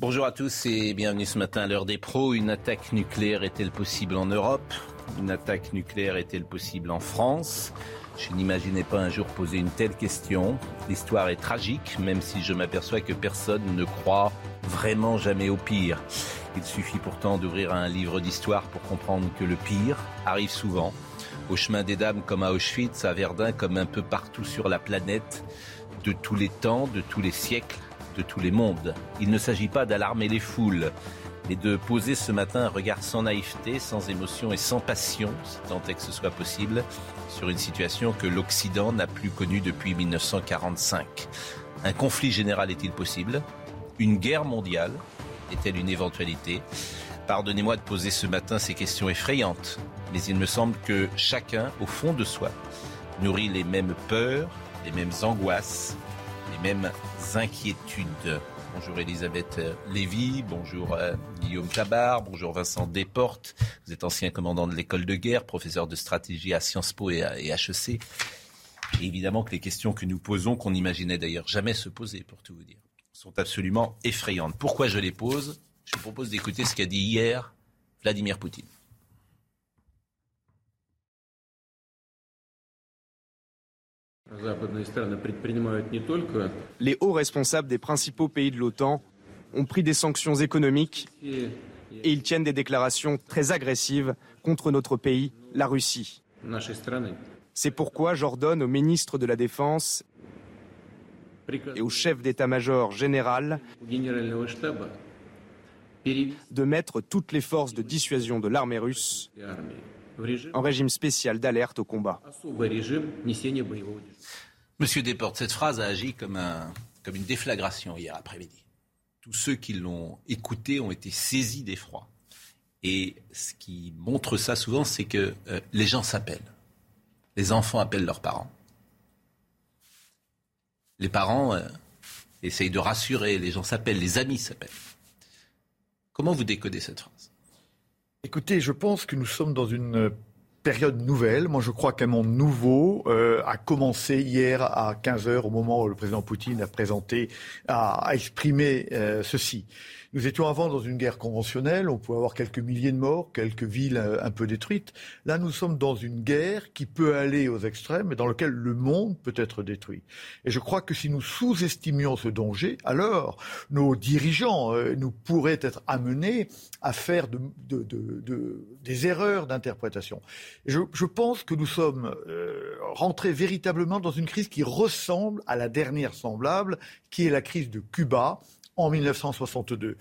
Bonjour à tous et bienvenue ce matin à l'heure des pros. Une attaque nucléaire est-elle possible en Europe? Une attaque nucléaire est-elle possible en France? Je n'imaginais pas un jour poser une telle question. L'histoire est tragique, même si je m'aperçois que personne ne croit vraiment jamais au pire. Il suffit pourtant d'ouvrir un livre d'histoire pour comprendre que le pire arrive souvent. Au chemin des dames comme à Auschwitz, à Verdun comme un peu partout sur la planète, de tous les temps, de tous les siècles, de tous les mondes. Il ne s'agit pas d'alarmer les foules, mais de poser ce matin un regard sans naïveté, sans émotion et sans passion, si tant est que ce soit possible, sur une situation que l'Occident n'a plus connue depuis 1945. Un conflit général est-il possible? Une guerre mondiale est-elle une éventualité? Pardonnez-moi de poser ce matin ces questions effrayantes, mais il me semble que chacun, au fond de soi, nourrit les mêmes peurs, les mêmes angoisses, mêmes inquiétudes. Bonjour Elisabeth Lévy, bonjour euh, Guillaume Tabar, bonjour Vincent Desportes. Vous êtes ancien commandant de l'école de guerre, professeur de stratégie à Sciences Po et à HEC. Évidemment que les questions que nous posons, qu'on n'imaginait d'ailleurs jamais se poser, pour tout vous dire, sont absolument effrayantes. Pourquoi je les pose? Je vous propose d'écouter ce qu'a dit hier Vladimir Poutine. Les hauts responsables des principaux pays de l'OTAN ont pris des sanctions économiques et ils tiennent des déclarations très agressives contre notre pays, la Russie. C'est pourquoi j'ordonne au ministre de la Défense et au chef d'état-major général de mettre toutes les forces de dissuasion de l'armée russe en régime spécial d'alerte au combat. Monsieur Desportes, cette phrase a agi comme, un, comme une déflagration hier après-midi. Tous ceux qui l'ont écouté ont été saisis d'effroi. Et ce qui montre ça souvent, c'est que euh, les gens s'appellent. Les enfants appellent leurs parents. Les parents euh, essayent de rassurer, les gens s'appellent, les amis s'appellent. Comment vous décodez cette phrase? Écoutez, je pense que nous sommes dans une période nouvelle. Moi, je crois qu'un monde nouveau euh, a commencé hier à 15 heures, au moment où le président Poutine a présenté, a, exprimé euh, ceci. Nous étions avant dans une guerre conventionnelle, on pouvait avoir quelques milliers de morts, quelques villes euh, un peu détruites. Là, nous sommes dans une guerre qui peut aller aux extrêmes et dans laquelle le monde peut être détruit. Et je crois que si nous sous-estimions ce danger, alors nos dirigeants euh, nous pourraient être amenés à faire de, de, de, de des erreurs d'interprétation. Je, je, pense que nous sommes euh, rentrés véritablement dans une crise qui ressemble à la dernière semblable, qui est la crise de Cuba en 1962.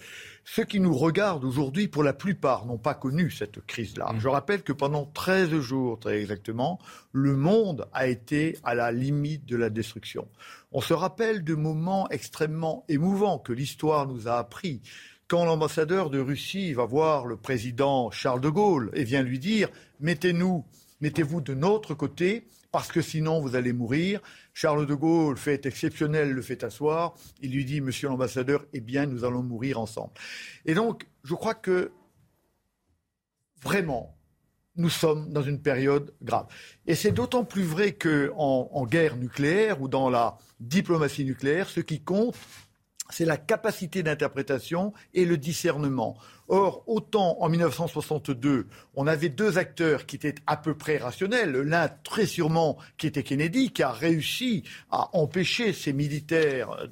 Ceux qui nous regardent aujourd'hui, pour la plupart, n'ont pas connu cette crise-là. Je rappelle que pendant 13 jours, très exactement, le monde a été à la limite de la destruction. On se rappelle de moments extrêmement émouvants que l'histoire nous a appris. Quand l'ambassadeur de Russie va voir le président Charles de Gaulle et vient lui dire Mettez-nous, mettez-vous de notre côté, parce que sinon vous allez mourir. Charles de Gaulle, fait exceptionnel, le fait asseoir. Il lui dit, Monsieur l'ambassadeur, eh bien, nous allons mourir ensemble. Et donc, je crois que vraiment, nous sommes dans une période grave. Et c'est d'autant plus vrai qu'en en guerre nucléaire ou dans la diplomatie nucléaire, ce qui compte, c'est la capacité d'interprétation et le discernement. Or, autant en 1962, on avait deux acteurs qui étaient à peu près rationnels. L'un, très sûrement, qui était Kennedy, qui a réussi à empêcher ses militaires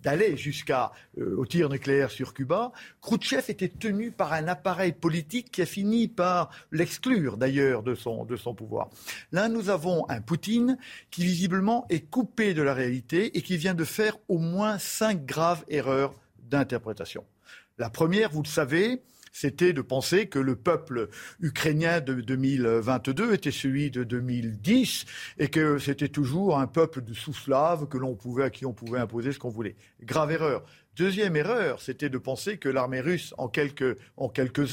d'aller jusqu'à euh, tir nucléaire sur Cuba. Khrouchtchev était tenu par un appareil politique qui a fini par l'exclure, d'ailleurs, de son, de son pouvoir. Là, nous avons un Poutine qui, visiblement, est coupé de la réalité et qui vient de faire au moins cinq graves erreurs d'interprétation. La première, vous le savez, c'était de penser que le peuple ukrainien de 2022 était celui de 2010 et que c'était toujours un peuple de sous-slaves que l'on pouvait, à qui on pouvait imposer ce qu'on voulait. Grave erreur. Deuxième erreur, c'était de penser que l'armée russe, en quelques,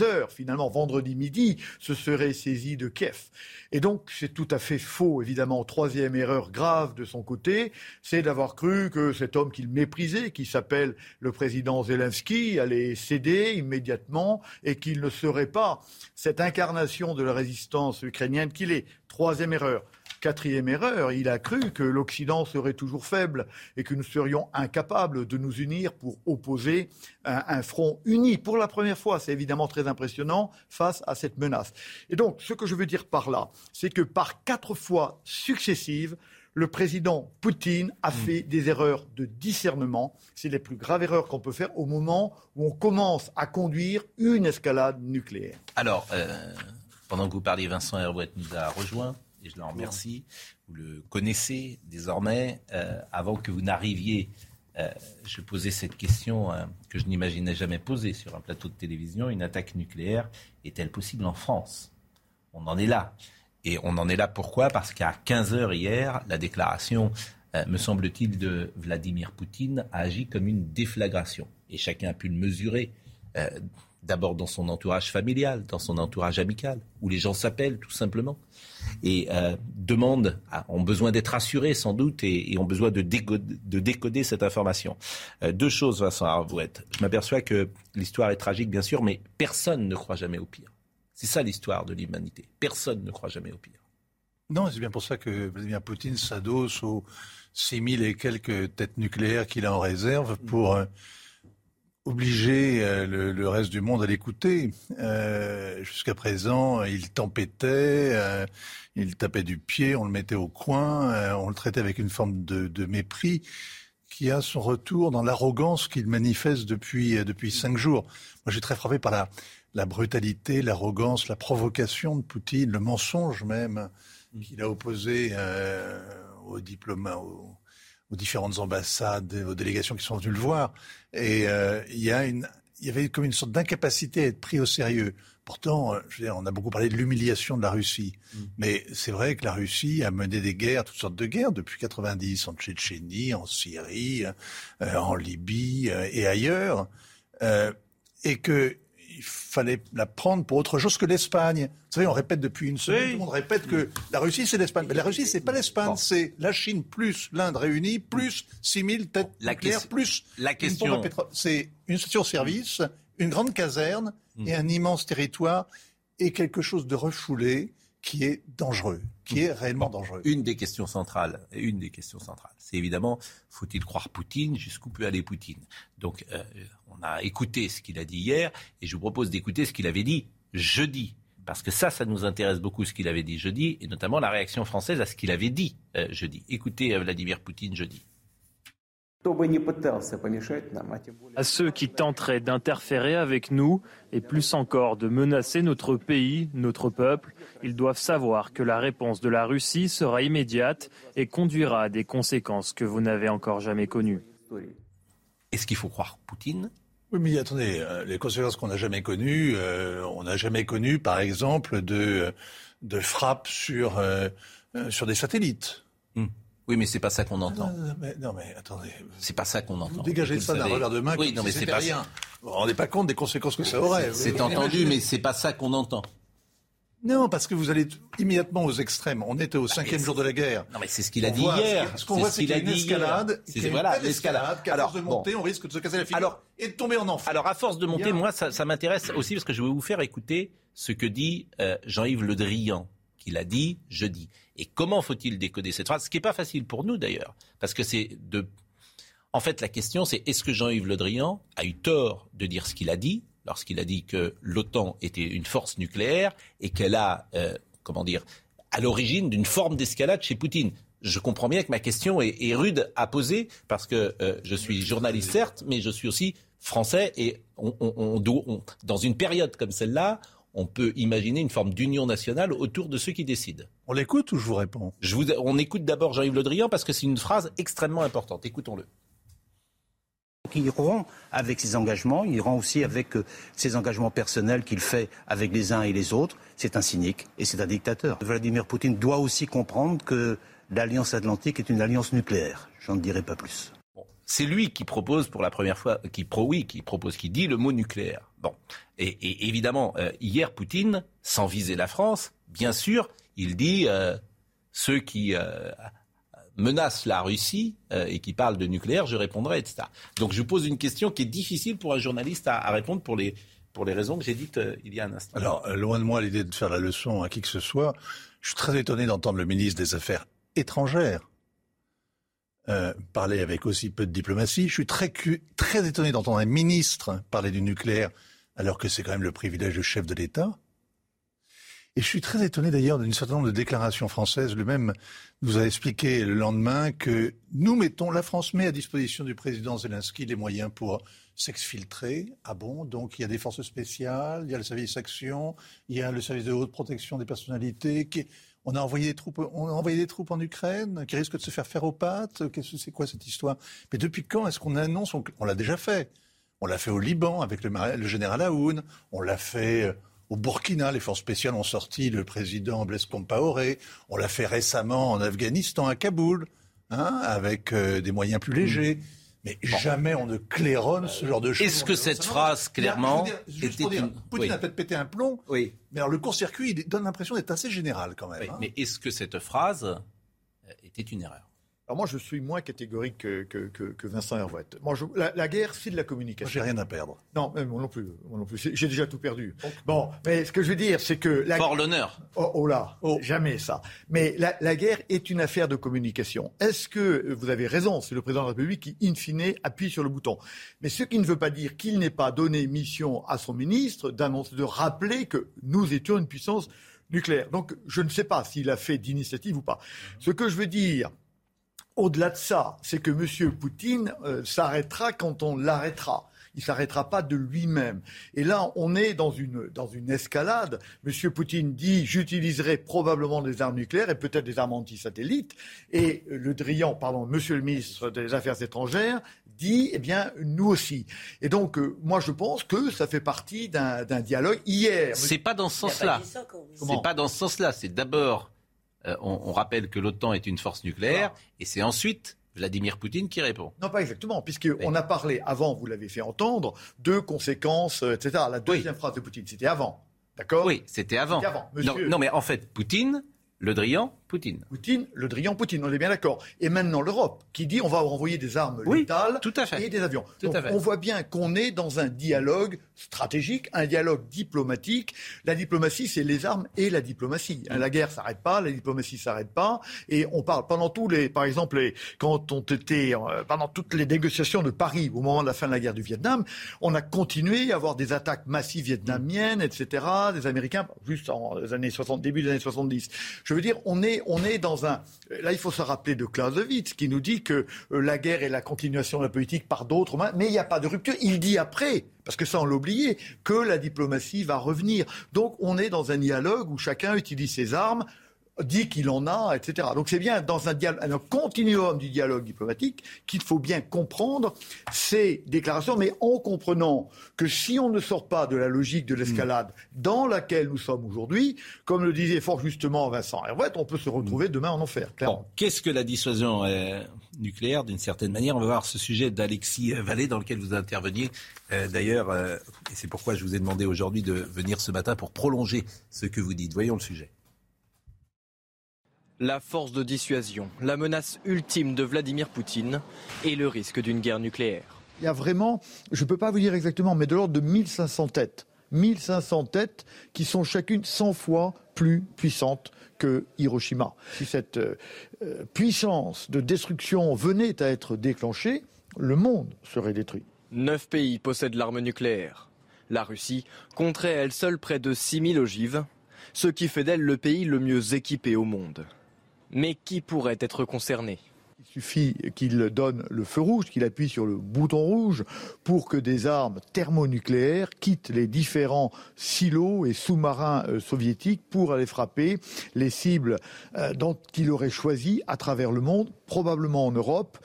heures, finalement vendredi midi, se serait saisie de Kiev. Et donc, c'est tout à fait faux, évidemment. Troisième erreur grave de son côté, c'est d'avoir cru que cet homme qu'il méprisait, qui s'appelle le président Zelensky, allait céder immédiatement et qu'il ne serait pas cette incarnation de la résistance ukrainienne qu'il est. Troisième erreur. Quatrième erreur, il a cru que l'Occident serait toujours faible et que nous serions incapables de nous unir pour opposer un, front uni pour la première fois. C'est évidemment très impressionnant face à cette menace. Et donc, ce que je veux dire par là, c'est que par quatre fois successives, le président Poutine a mm. fait des erreurs de discernement. C'est les plus graves erreurs qu'on peut faire au moment où on commence à conduire une escalade nucléaire. Alors, euh, pendant que vous parliez, Vincent Herouet nous a rejoint et je le remercie. Vous le connaissez désormais. Euh, avant que vous n'arriviez, euh, je posais cette question euh, que je n'imaginais jamais poser sur un plateau de télévision. Une attaque nucléaire est-elle possible en France? On en est là. Et on en est là pourquoi? Parce qu'à 15h hier, la déclaration, me semble-t-il, de Vladimir Poutine a agi comme une déflagration. Et chacun a pu le mesurer d'abord dans son entourage familial, dans son entourage amical, où les gens s'appellent tout simplement et euh, demandent, ont besoin d'être assurés sans doute et, ont besoin de décoder, cette information. Euh, deux choses, Vincent Arvouette. Je m'aperçois que l'histoire est tragique, bien sûr, mais personne ne croit jamais au pire. C'est ça l'histoire de l'humanité. Personne ne croit jamais au pire. Non, c'est bien pour ça que Vladimir Poutine s'adosse aux 6000 et quelques têtes nucléaires qu'il a en réserve pour euh, obliger euh, le, reste du monde à l'écouter. Euh, jusqu'à présent, il tempêtait, euh, il tapait du pied, on le mettait au coin, on le traitait avec une forme de, mépris qui a son retour dans l'arrogance qu'il manifeste depuis, depuis cinq jours. Moi, j'ai très frappé par la, la brutalité, l'arrogance, la provocation de Poutine, le mensonge même qu'il a opposé aux diplomates, aux différentes ambassades, aux délégations qui sont venues le voir. Et euh, il y a une, il y avait comme une sorte d'incapacité à être pris au sérieux. Pourtant, euh, je veux dire, on a beaucoup parlé de l'humiliation de la Russie, mm. mais c'est vrai que la Russie a mené des guerres, toutes sortes de guerres depuis 90, en Tchétchénie, en Syrie, euh, en Libye et ailleurs, et que il fallait la prendre pour autre chose que l'Espagne. Vous savez, on répète depuis une semaine, tout le monde répète que la Russie, c'est l'Espagne. Mais la Russie, c'est pas l'Espagne, c'est la Chine plus l'Inde réunie, plus 6000 têtes la nucléaires, plus la question. C'est une station-service, une grande caserne et un immense territoire et quelque chose de refoulé qui est dangereux, qui est réellement dangereux. Une des questions centrales, une des questions centrales, c'est évidemment, faut-il croire Poutine Jusqu'où peut aller Poutine? Donc, euh, on a écouté ce qu'il a dit hier et je vous propose d'écouter ce qu'il avait dit jeudi. Parce que ça, ça nous intéresse beaucoup ce qu'il avait dit jeudi, et notamment la réaction française à ce qu'il avait dit euh, jeudi. Écoutez euh, Vladimir Poutine jeudi. À ceux qui tenteraient d'interférer avec nous, et plus encore de menacer notre pays, notre peuple, ils doivent savoir que la réponse de la Russie sera immédiate et conduira à des conséquences que vous n'avez encore jamais connues. Est-ce qu'il faut croire Poutine? Oui, mais attendez, euh, les conséquences qu'on n'a jamais connues, euh, on n'a jamais connu, par exemple, de, de frappes sur, euh, sur des satellites. Hmm. Oui, mais c'est pas ça qu'on entend. Non, mais, non, mais attendez. C'est pas ça qu'on entend. dégagez ça d'un revers de main. Oui, non, mais c'est pas rien. Vous vous rendez pas compte des conséquences que ça aurait. C'est entendu, mais c'est pas ça qu'on entend. Non, parce que vous allez immédiatement aux extrêmes. On était au cinquième jour de la guerre. Non, mais c'est ce qu'il a dit hier. Ce qu'on voit, c'est qu'il y a une escalade. C'est voilà, l'escalade. À force de monter, on risque de se casser la figure et de tomber en enfer. Alors, à force de monter, moi, ça, m'intéresse aussi parce que je vais vous faire écouter ce que dit euh, Jean-Yves Le Drian, qu'il a dit jeudi. Et comment faut-il décoder cette phrase Ce qui n'est pas facile pour nous, d'ailleurs, parce que c'est de... En fait, la question, c'est est-ce que Jean-Yves Le Drian a eu tort de dire ce qu'il a dit lorsqu'il a dit que l'OTAN était une force nucléaire et qu'elle a euh, comment dire, à l'origine d'une forme d'escalade chez Poutine. Je comprends bien que ma question est, rude à poser parce que euh, je suis journaliste certes, mais je suis aussi français et on, dans une période comme celle-là, on peut imaginer une forme d'union nationale autour de ceux qui décident. On l'écoute ou je vous réponds? Je vous, On écoute d'abord Jean-Yves Le Drian parce que c'est une phrase extrêmement importante. Écoutons-le. Il rompt avec ses engagements, il rend aussi avec euh, ses engagements personnels qu'il fait avec les uns et les autres. C'est un cynique et c'est un dictateur. Vladimir Poutine doit aussi comprendre que l'Alliance Atlantique est une alliance nucléaire. J'en dirai pas plus. C'est lui qui propose pour la première fois, qui pro oui, qui propose, qui dit le mot nucléaire. Bon, et, évidemment, euh, hier, Poutine, sans viser la France, bien sûr, il dit euh, ceux qui menace la Russie euh, et qui parle de nucléaire, je répondrai, etc. Donc je vous pose une question qui est difficile pour un journaliste à, répondre pour les, pour les raisons que j'ai dites euh, il y a un instant. Alors, euh, loin de moi l'idée de faire la leçon à qui que ce soit, je suis très étonné d'entendre le ministre des Affaires étrangères parler avec aussi peu de diplomatie. Je suis très, très étonné d'entendre un ministre parler du nucléaire alors que c'est quand même le privilège du chef de l'État. Et je suis très étonné d'ailleurs d'une certain nombre de déclarations françaises. Lui-même nous a expliqué le lendemain que nous mettons, la France met à disposition du président Zelensky les moyens pour s'exfiltrer. Ah bon? Donc il y a des forces spéciales, il y a le service action, il y a le service de haute protection des personnalités. On a envoyé des troupes, on a envoyé des troupes en Ukraine qui risquent de se faire faire aux pattes. Qu'est-ce que c'est quoi cette histoire? Mais depuis quand est-ce qu'on annonce On, l'a déjà fait? On l'a fait au Liban avec le, le général Aoun. On l'a fait euh, au Burkina, les forces spéciales ont sorti le président Blaise Compaoré. On l'a fait récemment en Afghanistan, à Kaboul, hein, avec euh, des moyens plus légers. Mais jamais on ne claironne ce genre de choses. Est-ce que cette phrase, clairement, Poutine a peut-être pété un plomb, oui. mais alors le court-circuit donne l'impression d'être assez général quand même. Hein. Mais est-ce que cette phrase euh, était une erreur? Alors moi, je suis moins catégorique que, que, que, Vincent Hervouette. Moi, la, guerre, c'est de la communication. Moi, j'ai rien à perdre. Non, moi non plus. Moi non plus. J'ai déjà tout perdu. Bon, mais ce que je veux dire, c'est que... La... Fort l'honneur. Oh, oh là, oh. jamais ça. Mais la, la, guerre est une affaire de communication. Est-ce que, vous avez raison, c'est le président de la République qui, in fine, appuie sur le bouton. Mais ce qui ne veut pas dire qu'il n'ait pas donné mission à son ministre d'annoncer, de rappeler que nous étions une puissance nucléaire. Donc, je ne sais pas s'il a fait d'initiative ou pas. Ce que je veux dire, au-delà de ça, c'est que M. Poutine euh, s'arrêtera quand on l'arrêtera. Il s'arrêtera pas de lui-même. Et là, on est dans une, dans une escalade. M. Poutine dit j'utiliserai probablement des armes nucléaires et peut-être des armes anti-satellites. Et Le Drian, pardon, Monsieur le ministre des Affaires étrangères, dit eh bien nous aussi. Et donc euh, moi je pense que ça fait partie d'un dialogue. Hier, c'est pas dans ce sens-là. C'est pas dans ce sens-là. C'est d'abord euh, on, rappelle que l'OTAN est une force nucléaire, et c'est ensuite Vladimir Poutine qui répond. Non, pas exactement, puisqu'on a parlé avant, vous l'avez fait entendre, de conséquences, euh, etc. La deuxième phrase de Poutine, c'était avant. D'accord? Oui, c'était avant. avant. non, mais en fait, Poutine, Le Drian, Poutine. Poutine, Le Drian, Poutine, on est bien d'accord. Et maintenant l'Europe, qui dit on va renvoyer des armes létales tout à fait. et des avions. Donc, on voit bien qu'on est dans un dialogue stratégique, un dialogue diplomatique. La diplomatie, c'est les armes et la diplomatie. Hein, la guerre s'arrête pas, la diplomatie s'arrête pas. Et on parle pendant tous les, par exemple, les, quand on était euh, pendant toutes les négociations de Paris au moment de la fin de la guerre du Vietnam, on a continué à avoir des attaques massives vietnamiennes, etc. Des Américains, juste en années 60, début des années 70. Je veux dire, on est on est dans un. Là, il faut se rappeler de Clausewitz qui nous dit que euh, la guerre est la continuation de la politique par d'autres mains, mais il n'y a pas de rupture. Il dit après, parce que ça on l'a oublié, que la diplomatie va revenir. Donc on est dans un dialogue où chacun utilise ses armes dit qu'il en a, etc. Donc c'est bien dans un, continuum du dialogue diplomatique qu'il faut bien comprendre ces déclarations, mais en comprenant que si on ne sort pas de la logique de l'escalade dans laquelle nous sommes aujourd'hui, comme le disait fort justement Vincent Herouette, on peut se retrouver demain en enfer. Qu'est-ce que la dissuasion euh, nucléaire d'une certaine manière On va voir ce sujet d'Alexis Vallée dans lequel vous interveniez. Euh, d'ailleurs, euh, et c'est pourquoi je vous ai demandé aujourd'hui de venir ce matin pour prolonger ce que vous dites. Voyons le sujet. La force de dissuasion, la menace ultime de Vladimir Poutine et le risque d'une guerre nucléaire. Il y a vraiment, je ne peux pas vous dire exactement, mais de l'ordre de 1500 têtes. 1500 têtes qui sont chacune 100 fois plus puissantes que Hiroshima. Si cette euh, puissance de destruction venait à être déclenchée, le monde serait détruit. Neuf pays possèdent l'arme nucléaire. La Russie compterait elle seule près de 6000 ogives, ce qui fait d'elle le pays le mieux équipé au monde. Mais qui pourrait être concerné? Il suffit qu'il donne le feu rouge, qu'il appuie sur le bouton rouge pour que des armes thermonucléaires quittent les différents silos et sous-marins euh, soviétiques pour aller frapper les cibles euh, dont il aurait choisi à travers le monde, probablement en Europe,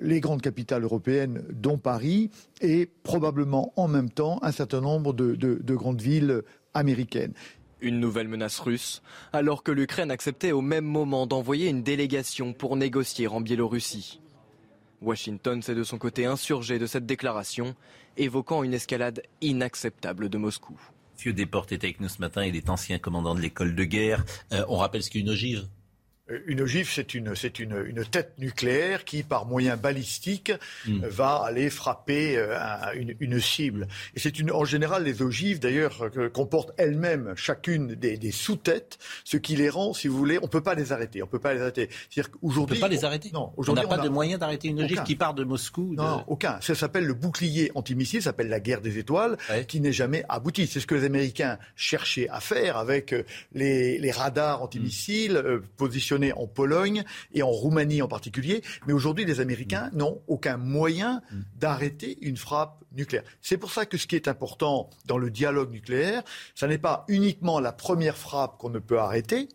les grandes capitales européennes, dont Paris, et probablement en même temps un certain nombre de grandes villes américaines. Une nouvelle menace russe, alors que l'Ukraine acceptait au même moment d'envoyer une délégation pour négocier en Biélorussie. Washington s'est de son côté insurgé de cette déclaration, évoquant une escalade inacceptable de Moscou. Fieu Desportes est avec nous ce matin, il est ancien commandant de l'école de guerre. Euh, on rappelle ce qu'est une ogive une ogive, c'est une, c'est une, une, tête nucléaire qui, par moyen balistique, hmm. va aller frapper euh, une, une, cible. Et c'est une, en général, les ogives, d'ailleurs, comportent elles-mêmes chacune des, des, sous-têtes, ce qui les rend, si vous voulez, on peut pas les arrêter. On peut pas les arrêter. C'est-à-dire qu'aujourd'hui, on peut pas les arrêter. Non, aujourd'hui, on n'a pas de moyen d'arrêter une ogive qui part de Moscou. Non, aucun. Ça s'appelle le bouclier antimissile, ça s'appelle la guerre des étoiles, qui n'est jamais abouti. C'est ce que les Américains cherchaient à faire avec euh, les, les radars antimissiles positionnés en Pologne et en Roumanie en particulier. Mais aujourd'hui, les Américains mm. n'ont aucun moyen mm. d'arrêter une frappe nucléaire. C'est pour ça que ce qui est important dans le dialogue nucléaire, ce n'est pas uniquement la première frappe qu'on ne peut arrêter,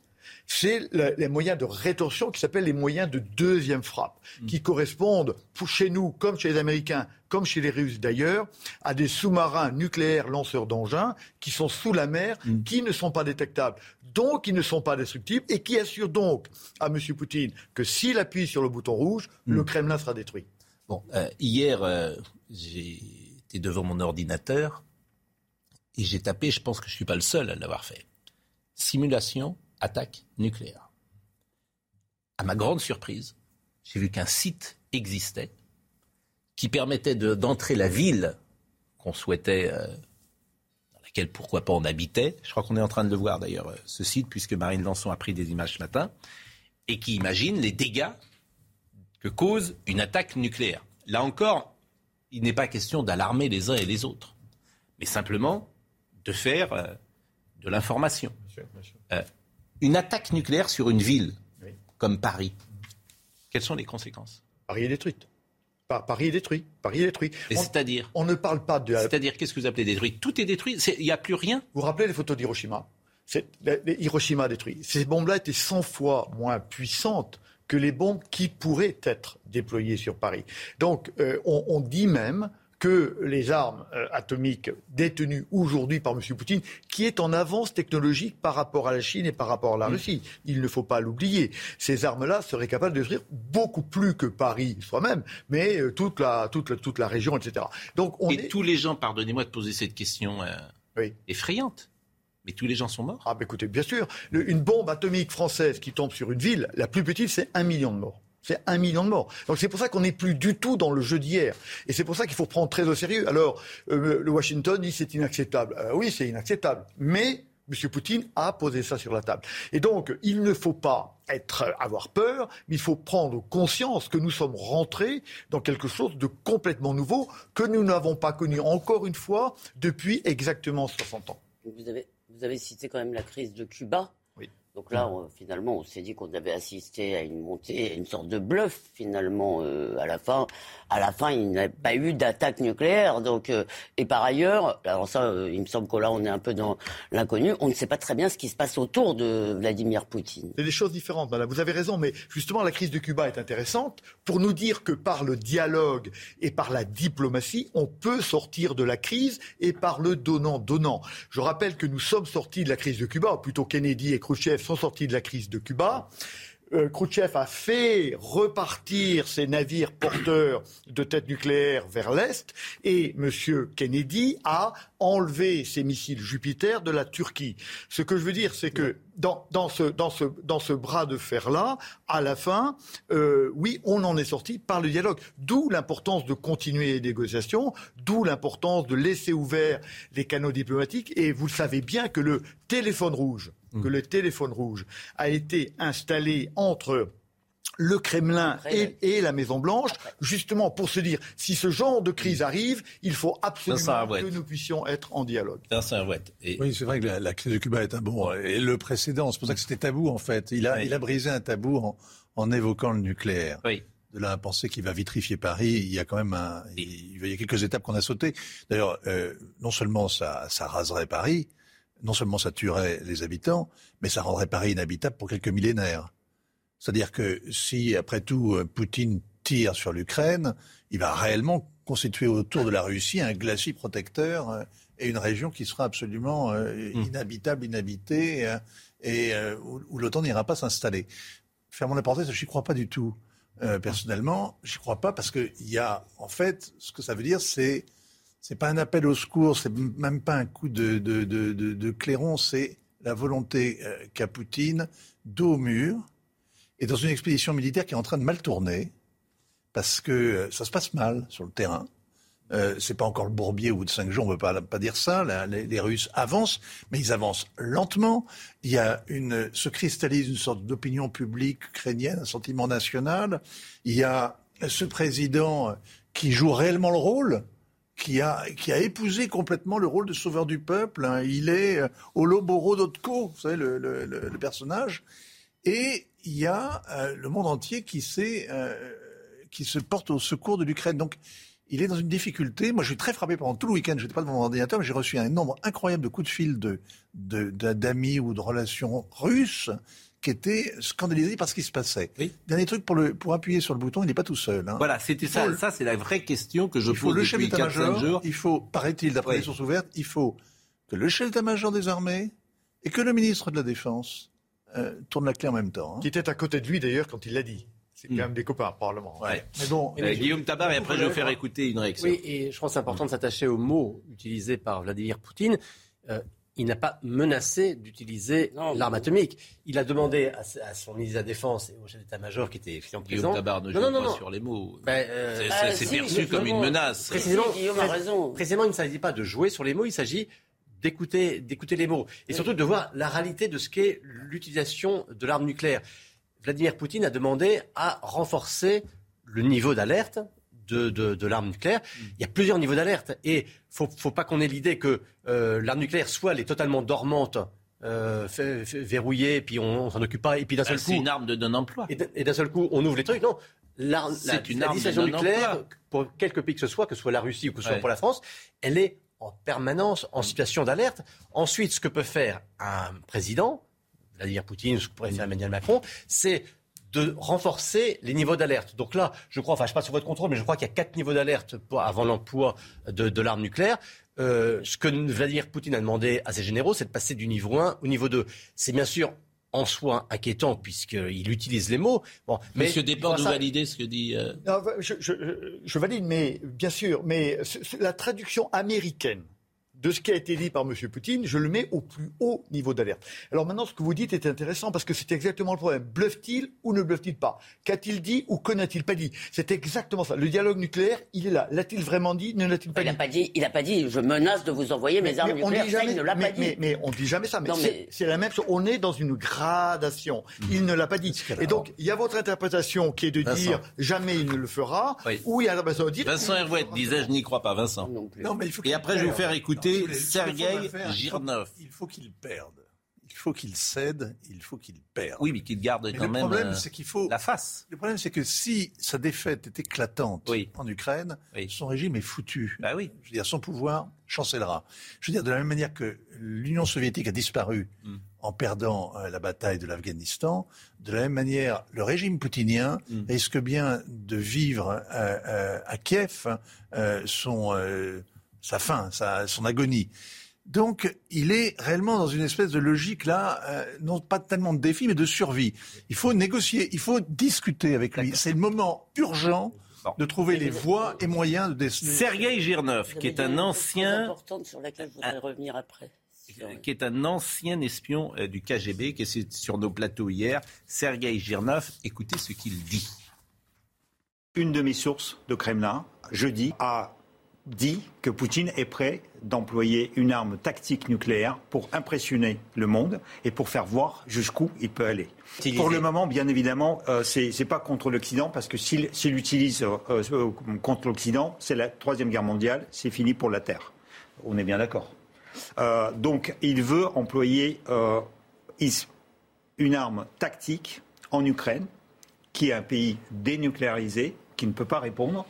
c'est les moyens de rétorsion qui s'appellent les moyens de deuxième frappe, mm. qui correspondent, pour chez nous, comme chez les Américains, comme chez les Russes d'ailleurs, à des sous-marins nucléaires lanceurs d'engins qui sont sous la mer, qui ne sont pas détectables, donc qui ne sont pas destructibles, et qui assurent donc à M. Poutine que s'il appuie sur le bouton rouge, mm. le Kremlin sera détruit. Bon, euh, hier, euh, j'étais devant mon ordinateur et j'ai tapé, je pense que je ne suis pas le seul à l'avoir fait. Simulation attaque nucléaire. À ma grande surprise, j'ai vu qu'un site existait qui permettait d'entrer la ville qu'on souhaitait, euh, laquelle pourquoi pas on habitait. Je crois qu'on est en train de le voir d'ailleurs, euh, ce site, puisque Marine Lançon a pris des images ce matin, et qui imagine les dégâts que cause une attaque nucléaire. Là encore, il n'est pas question d'alarmer les uns et les autres, mais simplement de faire euh, de l'information une attaque nucléaire sur une ville comme Paris, quelles sont les conséquences? Paris est détruite. Paris est détruit. Paris est détruit. C'est-à-dire On ne parle pas de. C'est-à-dire, qu'est-ce que vous appelez détruit? Tout est détruit. Il n'y a plus rien. Vous vous rappelez les photos d'Hiroshima? Hiroshima détruit. Ces bombes-là étaient 100 fois moins puissantes que les bombes qui pourraient être déployées sur Paris. Donc, euh, on, dit même que les armes euh, atomiques détenues aujourd'hui par M. Poutine, qui est en avance technologique par rapport à la Chine et par rapport à la mm. Russie. Il ne faut pas l'oublier. Ces armes-là seraient capables de détruire beaucoup plus que Paris soi-même, mais euh, toute, la, toute, la, toute la région, etc. Donc on et tous les gens, pardonnez-moi de poser cette question euh, effrayante. Mais tous les gens sont morts Ah, bah écoutez, bien sûr. une bombe atomique française qui tombe sur une ville, la plus petite, c'est un million de morts. C'est un million de morts. Donc c'est pour ça qu'on n'est plus du tout dans le jeu d'hier. Et c'est pour ça qu'il faut prendre très au sérieux. Alors, euh, le Washington dit c'est inacceptable. Euh, oui, c'est inacceptable. Mais M. Poutine a posé ça sur la table. Et donc, il ne faut pas être, avoir peur, mais il faut prendre conscience que nous sommes rentrés dans quelque chose de complètement nouveau que nous n'avons pas connu encore une fois depuis exactement 60 ans. Vous avez, vous avez cité quand même la crise de Cuba. Donc là, finalement, on s'est dit qu'on avait assisté à une montée, à une sorte de bluff finalement euh, à la fin. À la fin, il n'y a pas eu d'attaque nucléaire. Donc, euh, et par ailleurs, alors ça, euh, il me semble que là, on est un peu dans l'inconnu. On ne sait pas très bien ce qui se passe autour de Vladimir Poutine. C'est des choses différentes, madame. Vous avez raison, mais justement, la crise de Cuba est intéressante pour nous dire que par le dialogue et par la diplomatie, on peut sortir de la crise et par le donnant-donnant. Je rappelle que nous sommes sortis de la crise de Cuba, ou plutôt Kennedy et Khrushchev sont sortis de la crise de Cuba. Euh, Khrouchtchev a fait repartir ses navires porteurs de têtes nucléaires vers l'Est et M. Kennedy a enlevé ses missiles Jupiter de la Turquie. Ce que je veux dire, c'est que dans, ce, bras de fer-là, à la fin, euh, oui, on en est sorti par le dialogue. D'où l'importance de continuer les négociations, d'où l'importance de laisser ouverts les canaux diplomatiques. Et vous le savez bien que le téléphone rouge, que le téléphone rouge a été installé entre le Kremlin et, la Maison Blanche, justement pour se dire si ce genre de crise arrive, il faut absolument que nous puissions être en dialogue. Et... Oui, c'est vrai que la, crise de Cuba est un bon et le précédent, c'est pour ça que c'était tabou en fait. Il a, il a brisé un tabou en, évoquant le nucléaire. Oui. de là à penser qu'il va vitrifier Paris, il y a quand même un, il, y a quelques étapes qu'on a sautées. D'ailleurs, euh, non seulement ça, ça raserait Paris, non seulement ça tuerait les habitants, mais ça rendrait Paris inhabitable pour quelques millénaires. C'est-à-dire que si, après tout, euh, Poutine tire sur l'Ukraine, il va réellement constituer autour de la Russie un glacis protecteur euh, et une région qui sera absolument mmh. inhabitable, inhabitée, et où, l'OTAN n'ira pas s'installer. Fermons la parenthèse, je n'y crois pas du tout. Euh, personnellement, j'y crois pas parce qu'il y a, en fait, ce que ça veut dire, c'est c'est pas un appel au secours, c'est même pas un coup de, de, clairon, c'est la volonté euh, qu'a Poutine dos au mur et dans une expédition militaire qui est en train de mal tourner parce que euh, ça se passe mal sur le terrain. Euh, c'est pas encore le bourbier au bout de cinq jours, on ne peut pas, dire ça. les, Russes avancent, mais ils avancent lentement. Il y a une, se cristallise une sorte d'opinion publique ukrainienne, un sentiment national. Il y a ce président qui joue réellement le rôle, qui a, qui a épousé complètement le rôle de sauveur du peuple. Hein. Il est euh, Oloboro Dotko, vous savez, le, personnage. Et il y a euh, le monde entier qui, euh, qui se porte au secours de l'Ukraine. Donc, il est dans une difficulté. Moi, je suis très frappé pendant tout le week-end. Je n'étais pas devant mon ordinateur, mais j'ai reçu un nombre incroyable de coups de fil de, d'amis ou de relations russes qui étaient scandalisés par ce qui se passait. Dernier truc pour, le, pour appuyer sur le bouton, il n'est pas tout seul. Hein. Voilà, c'était ça. Ça, c'est la vraie question que je il faut le chef d'état-major. Il faut, paraît-il, d'après les sources ouvertes, il faut que le chef d'état-major des armées et que le ministre de la Défense euh, tournent la clé en même temps. Hein. Qui était à côté de lui d'ailleurs quand il l'a dit. C'est quand même des copains, probablement. Ouais. Mais bon, euh, Guillaume Tabar, et après je vais faire écouter une réaction. Oui, et je pense que c'est important de s'attacher aux mots utilisés par Vladimir Poutine. Euh, il n'a pas menacé d'utiliser l'arme atomique. Il a demandé à, son ministre de la Défense et au chef d'état-major qui était présent. Guillaume Tabar ne joue non, non, pas sur les mots. Ben, euh, c'est ah, perçu comme une menace. Précisément, Guillaume a raison. Précisément, il ne s'agit pas de jouer sur les mots, il s'agit d'écouter, d'écouter les mots et surtout de voir la réalité de ce qu'est l'utilisation de l'arme nucléaire. Vladimir Poutine a demandé à renforcer le niveau d'alerte de, l'arme nucléaire. Mm. Il y a plusieurs niveaux d'alerte et faut, faut pas qu'on ait l'idée que euh, l'arme nucléaire soit elle est totalement dormante. Euh, verrouillée, et puis on, s'en occupe pas, et puis d'un seul coup. C'est une arme de non-emploi. Et d'un seul coup, on ouvre les trucs. Non, la, une arme dissuasion nucléaire, pour quelque pays que ce soit, que ce soit la Russie ou que ce soit pour la France, elle est en permanence en situation d'alerte. Ensuite, ce que peut faire un président, Vladimir Poutine, ce que pourrait faire Emmanuel Macron, c'est de renforcer les niveaux d'alerte. Donc là, je crois, enfin je passe sur votre contrôle, mais je crois qu'il y a quatre niveaux d'alerte avant l'emploi de, l'arme nucléaire. Euh, ce que Vladimir Poutine a demandé à ses généraux, c'est de passer du niveau 1 au niveau 2. C'est bien sûr en soi inquiétant puisqu'il utilise les mots. Bon, mais Monsieur Desport, vous validez ce que dit. Euh, je, je, valide, mais bien sûr, mais la traduction américaine de ce qui a été dit par M. Poutine, je le mets au plus haut niveau d'alerte. Alors maintenant, ce que vous dites est intéressant parce que c'est exactement le problème. Bluffe-t-il ou ne bluffe-t-il pas? Qu'a-t-il dit ou que n'a-t-il pas dit? C'est exactement ça. Le dialogue nucléaire, il est là. L'a-t-il vraiment dit Ne l'a-t-il pas, il dit, pas dit Il n'a pas dit je menace de vous envoyer mes armes nucléaires. Jamais, il ne l'a mais, pas dit. Mais, on ne dit jamais ça. Mais c'est la même chose. On est dans une gradation. Il ne l'a pas dit. Et donc, il y a votre interprétation qui est de dire jamais il ne le fera. Ou il y a Vincent Vincent Hervouette disait je n'y crois pas, Vincent. Non, mais il faut Et après, je vais vous faire écouter Sergei il faut qu'il perde. Il faut qu'il cède, il faut qu'il perde. Oui, mais qu'il garde quand même problème, euh, c'est qu'il faut, la face. Le problème, c'est que si sa défaite est éclatante en Ukraine, son régime est foutu. Bah oui. Je veux dire, son pouvoir chancellera. Je veux dire, de la même manière que l'Union soviétique a disparu mm. en perdant euh, la bataille de l'Afghanistan, de la même manière, le régime poutinien mm. risque bien de vivre euh, à Kiev son, sa fin, sa, son agonie. Donc, il est réellement dans une espèce de logique là, euh, non pas tellement de défi, mais de survie. Il faut négocier, il faut discuter avec lui. C'est le moment urgent de trouver les voies et moyens de décider. Sergei Girnov, qui est un ancien, sur laquelle je voudrais revenir après. Qui est un ancien espion euh, du KGB, qui est sur nos plateaux hier. Sergei Girnov, écoutez ce qu'il dit. Une de mes sources de Kremlin, jeudi, a dit que Poutine est prêt d'employer une arme tactique nucléaire pour impressionner le monde et pour faire voir jusqu'où il peut aller. Pour le moment, bien évidemment, euh, ce n'est pas contre l'Occident, parce que s'il l'utilise euh, euh, contre l'Occident, c'est la Troisième Guerre mondiale, c'est fini pour la Terre. On est bien d'accord. donc, il veut employer une arme tactique en Ukraine qui est un pays dénucléarisé, qui ne peut pas répondre.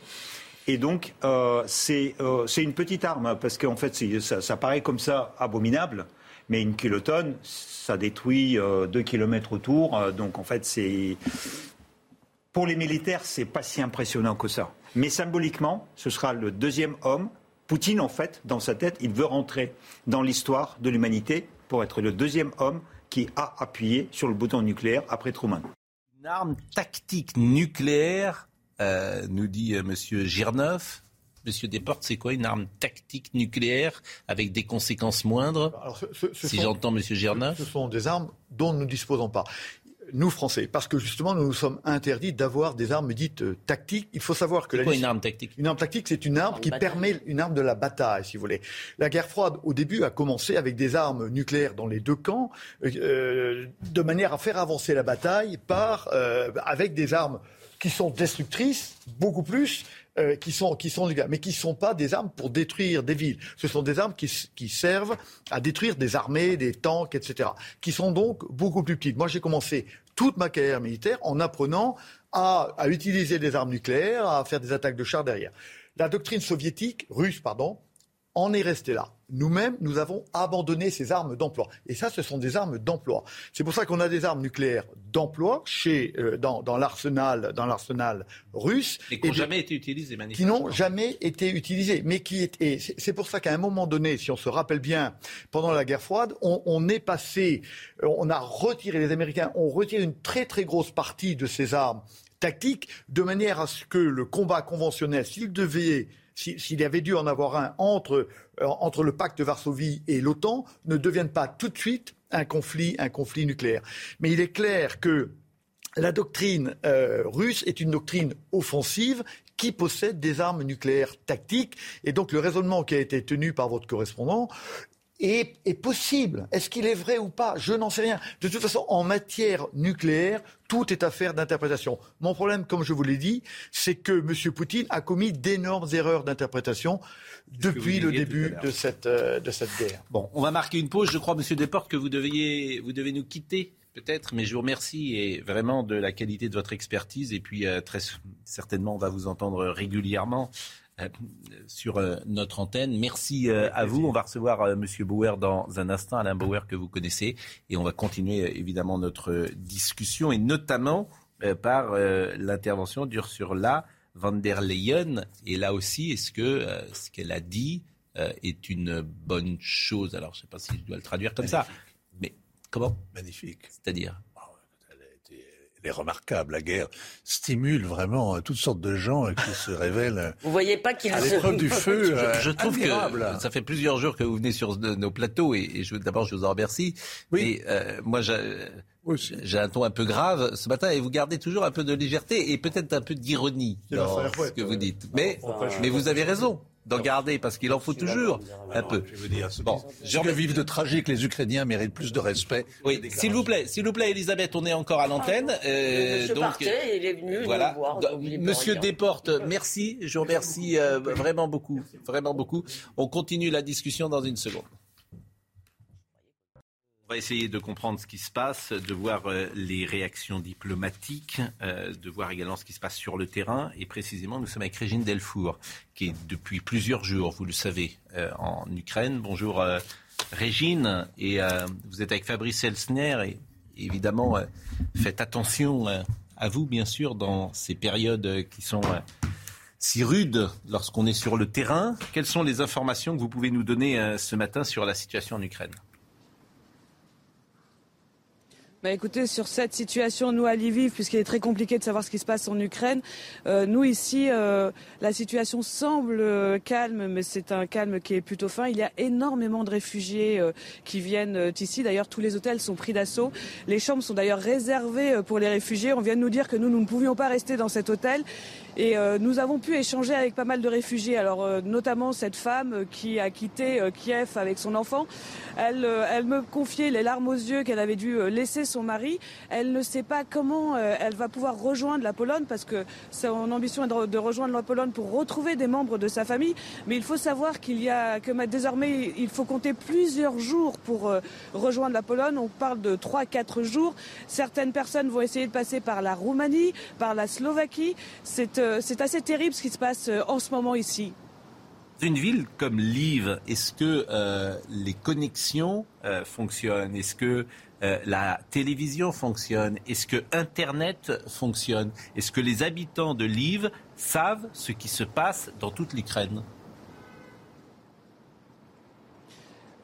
Et donc, euh, euh, c'est une petite arme, parce qu'en fait, ça, paraît comme ça abominable, mais une kilotonne, ça détruit 2 euh, km autour. donc, en fait, c'est. Pour les militaires, c'est pas si impressionnant que ça. Mais symboliquement, ce sera le deuxième homme. Poutine, en fait, dans sa tête, il veut rentrer dans l'histoire de l'humanité pour être le deuxième homme qui a appuyé sur le bouton nucléaire après Truman. Une arme tactique nucléaire euh, nous dit euh, Monsieur Girneuf. Monsieur Desportes, c'est quoi une arme tactique nucléaire avec des conséquences moindres Si j'entends Monsieur Girneuf. Ce sont des armes dont nous ne disposons pas nous Français, parce que justement nous nous sommes interdits d'avoir des armes dites euh, tactiques. Il faut savoir que la quoi une arme tactique? Une arme tactique, c'est une arme qui permet une arme de la bataille, si vous voulez. La guerre froide, au début, a commencé avec des armes nucléaires dans les deux camps, de manière à faire avancer la bataille par avec des armes qui sont destructrices, beaucoup plus, euh, qui sont, qui sont, mais qui ne sont pas des armes pour détruire des villes. Ce sont des armes qui, qui, servent à détruire des armées, des tanks, etc. Qui sont donc beaucoup plus petites. Moi, j'ai commencé toute ma carrière militaire en apprenant à, à utiliser des armes nucléaires, à faire des attaques de chars derrière. La doctrine soviétique, russe, pardon, en est resté là. Nous-mêmes, nous avons abandonné ces armes d'emploi. Et ça, ce sont des armes d'emploi. C'est pour ça qu'on a des armes nucléaires d'emploi chez euh, dans, dans l'arsenal dans l'arsenal russe. Et qui n'ont jamais été utilisées, Qui n'ont jamais été utilisées, mais qui est. c'est pour ça qu'à un moment donné, si on se rappelle bien, pendant la guerre froide, on, on est passé, euh, on a retiré les Américains ont retiré une très très grosse partie de ces armes tactiques de manière à ce que le combat conventionnel, s'il devait s'il y avait dû en avoir un entre, euh, entre le pacte de Varsovie et l'OTAN, ne devienne pas tout de suite un conflit, un conflit nucléaire. Mais il est clair que la doctrine euh, russe est une doctrine offensive qui possède des armes nucléaires tactiques. Et donc le raisonnement qui a été tenu par votre correspondant est, est possible. Est-ce qu'il est vrai ou pas? Je n'en sais rien. De toute façon, en matière nucléaire, tout est affaire d'interprétation. Mon problème, comme je vous l'ai dit, c'est que M. Poutine a commis d'énormes erreurs d'interprétation depuis le début de cette, euh, de cette guerre. Bon, on va marquer une pause. Je crois, M. Desportes, que vous, deviez, vous devez nous quitter peut-être, mais je vous remercie et vraiment de la qualité de votre expertise. Et puis, euh, très certainement, on va vous entendre régulièrement sur euh, notre antenne. Merci euh, à vous. On va recevoir Monsieur Bauer dans un instant, Alain Bauer que vous connaissez, et on va continuer évidemment notre discussion et notamment par l'intervention d'Ursula von der Leyen. Et là aussi, est-ce que ce qu'elle a dit est une bonne chose? Alors, je ne sais pas si je dois le traduire comme ça, mais comment? Magnifique. C'est-à-dire? Elle est remarquable. La guerre stimule vraiment euh, toutes sortes de gens euh, qui se révèlent. Euh, vous voyez pas qu'il à l'épreuve du feu. je, trouve que ça fait plusieurs jours que vous venez sur nos plateaux et, d'abord je vous en remercie. Oui. moi j'ai un ton un peu grave ce matin et vous gardez toujours un peu de légèreté et peut-être un peu d'ironie dans ce que vous dites. Mais, mais vous avez raison d'en garder parce qu'il en faut toujours un peu. Je veux dire, bon, je vivre de tragique, les Ukrainiens méritent plus de respect. Oui, s'il vous plaît, s'il vous plaît, Elisabeth, on est encore à l'antenne. Euh, donc, il est venu voilà. voir, Monsieur Desportes, merci, je vous remercie euh, vraiment beaucoup, vraiment beaucoup. On continue la discussion dans une seconde va essayer de comprendre ce qui se passe, de voir euh, les réactions diplomatiques, euh, de voir également ce qui se passe sur le terrain. Et précisément, nous sommes avec Régine Delfour, qui est depuis plusieurs jours, vous le savez, euh, en Ukraine. Bonjour Régine, et vous êtes avec Fabrice Elsner, et évidemment, faites attention à vous, bien sûr, dans ces périodes qui sont si rudes lorsqu'on est sur le terrain. Quelles sont les informations que vous pouvez nous donner ce matin sur la situation en Ukraine? Bah écoutez, sur cette situation, nous à Lviv, puisqu'il est très compliqué de savoir ce qui se passe en Ukraine, euh, nous ici, euh, la situation semble euh, calme, mais c'est un calme qui est plutôt fin. Il y a énormément de réfugiés qui viennent ici. D'ailleurs, tous les hôtels sont pris d'assaut. Les chambres sont d'ailleurs réservées pour les réfugiés. On vient de nous dire que nous, nous ne pouvions pas rester dans cet hôtel. Et nous avons pu échanger avec pas mal de réfugiés. Alors notamment cette femme qui a quitté Kiev avec son enfant. Elle, elle me confiait les larmes aux yeux qu'elle avait dû laisser son mari. Elle ne sait pas comment elle va pouvoir rejoindre la Pologne parce que son ambition est de rejoindre la Pologne pour retrouver des membres de sa famille. Mais il faut savoir qu'il y a que désormais il faut compter plusieurs jours pour rejoindre la Pologne. On parle de 3-4 jours. Certaines personnes vont essayer de passer par la Roumanie, par la Slovaquie. C'est assez terrible ce qui se passe en ce moment ici. Une ville comme Lille, est-ce que euh, les connexions euh, fonctionnent? Est-ce que euh, la télévision fonctionne? Est-ce que Internet fonctionne? Est-ce que les habitants de Lille savent ce qui se passe dans toute l'Ukraine?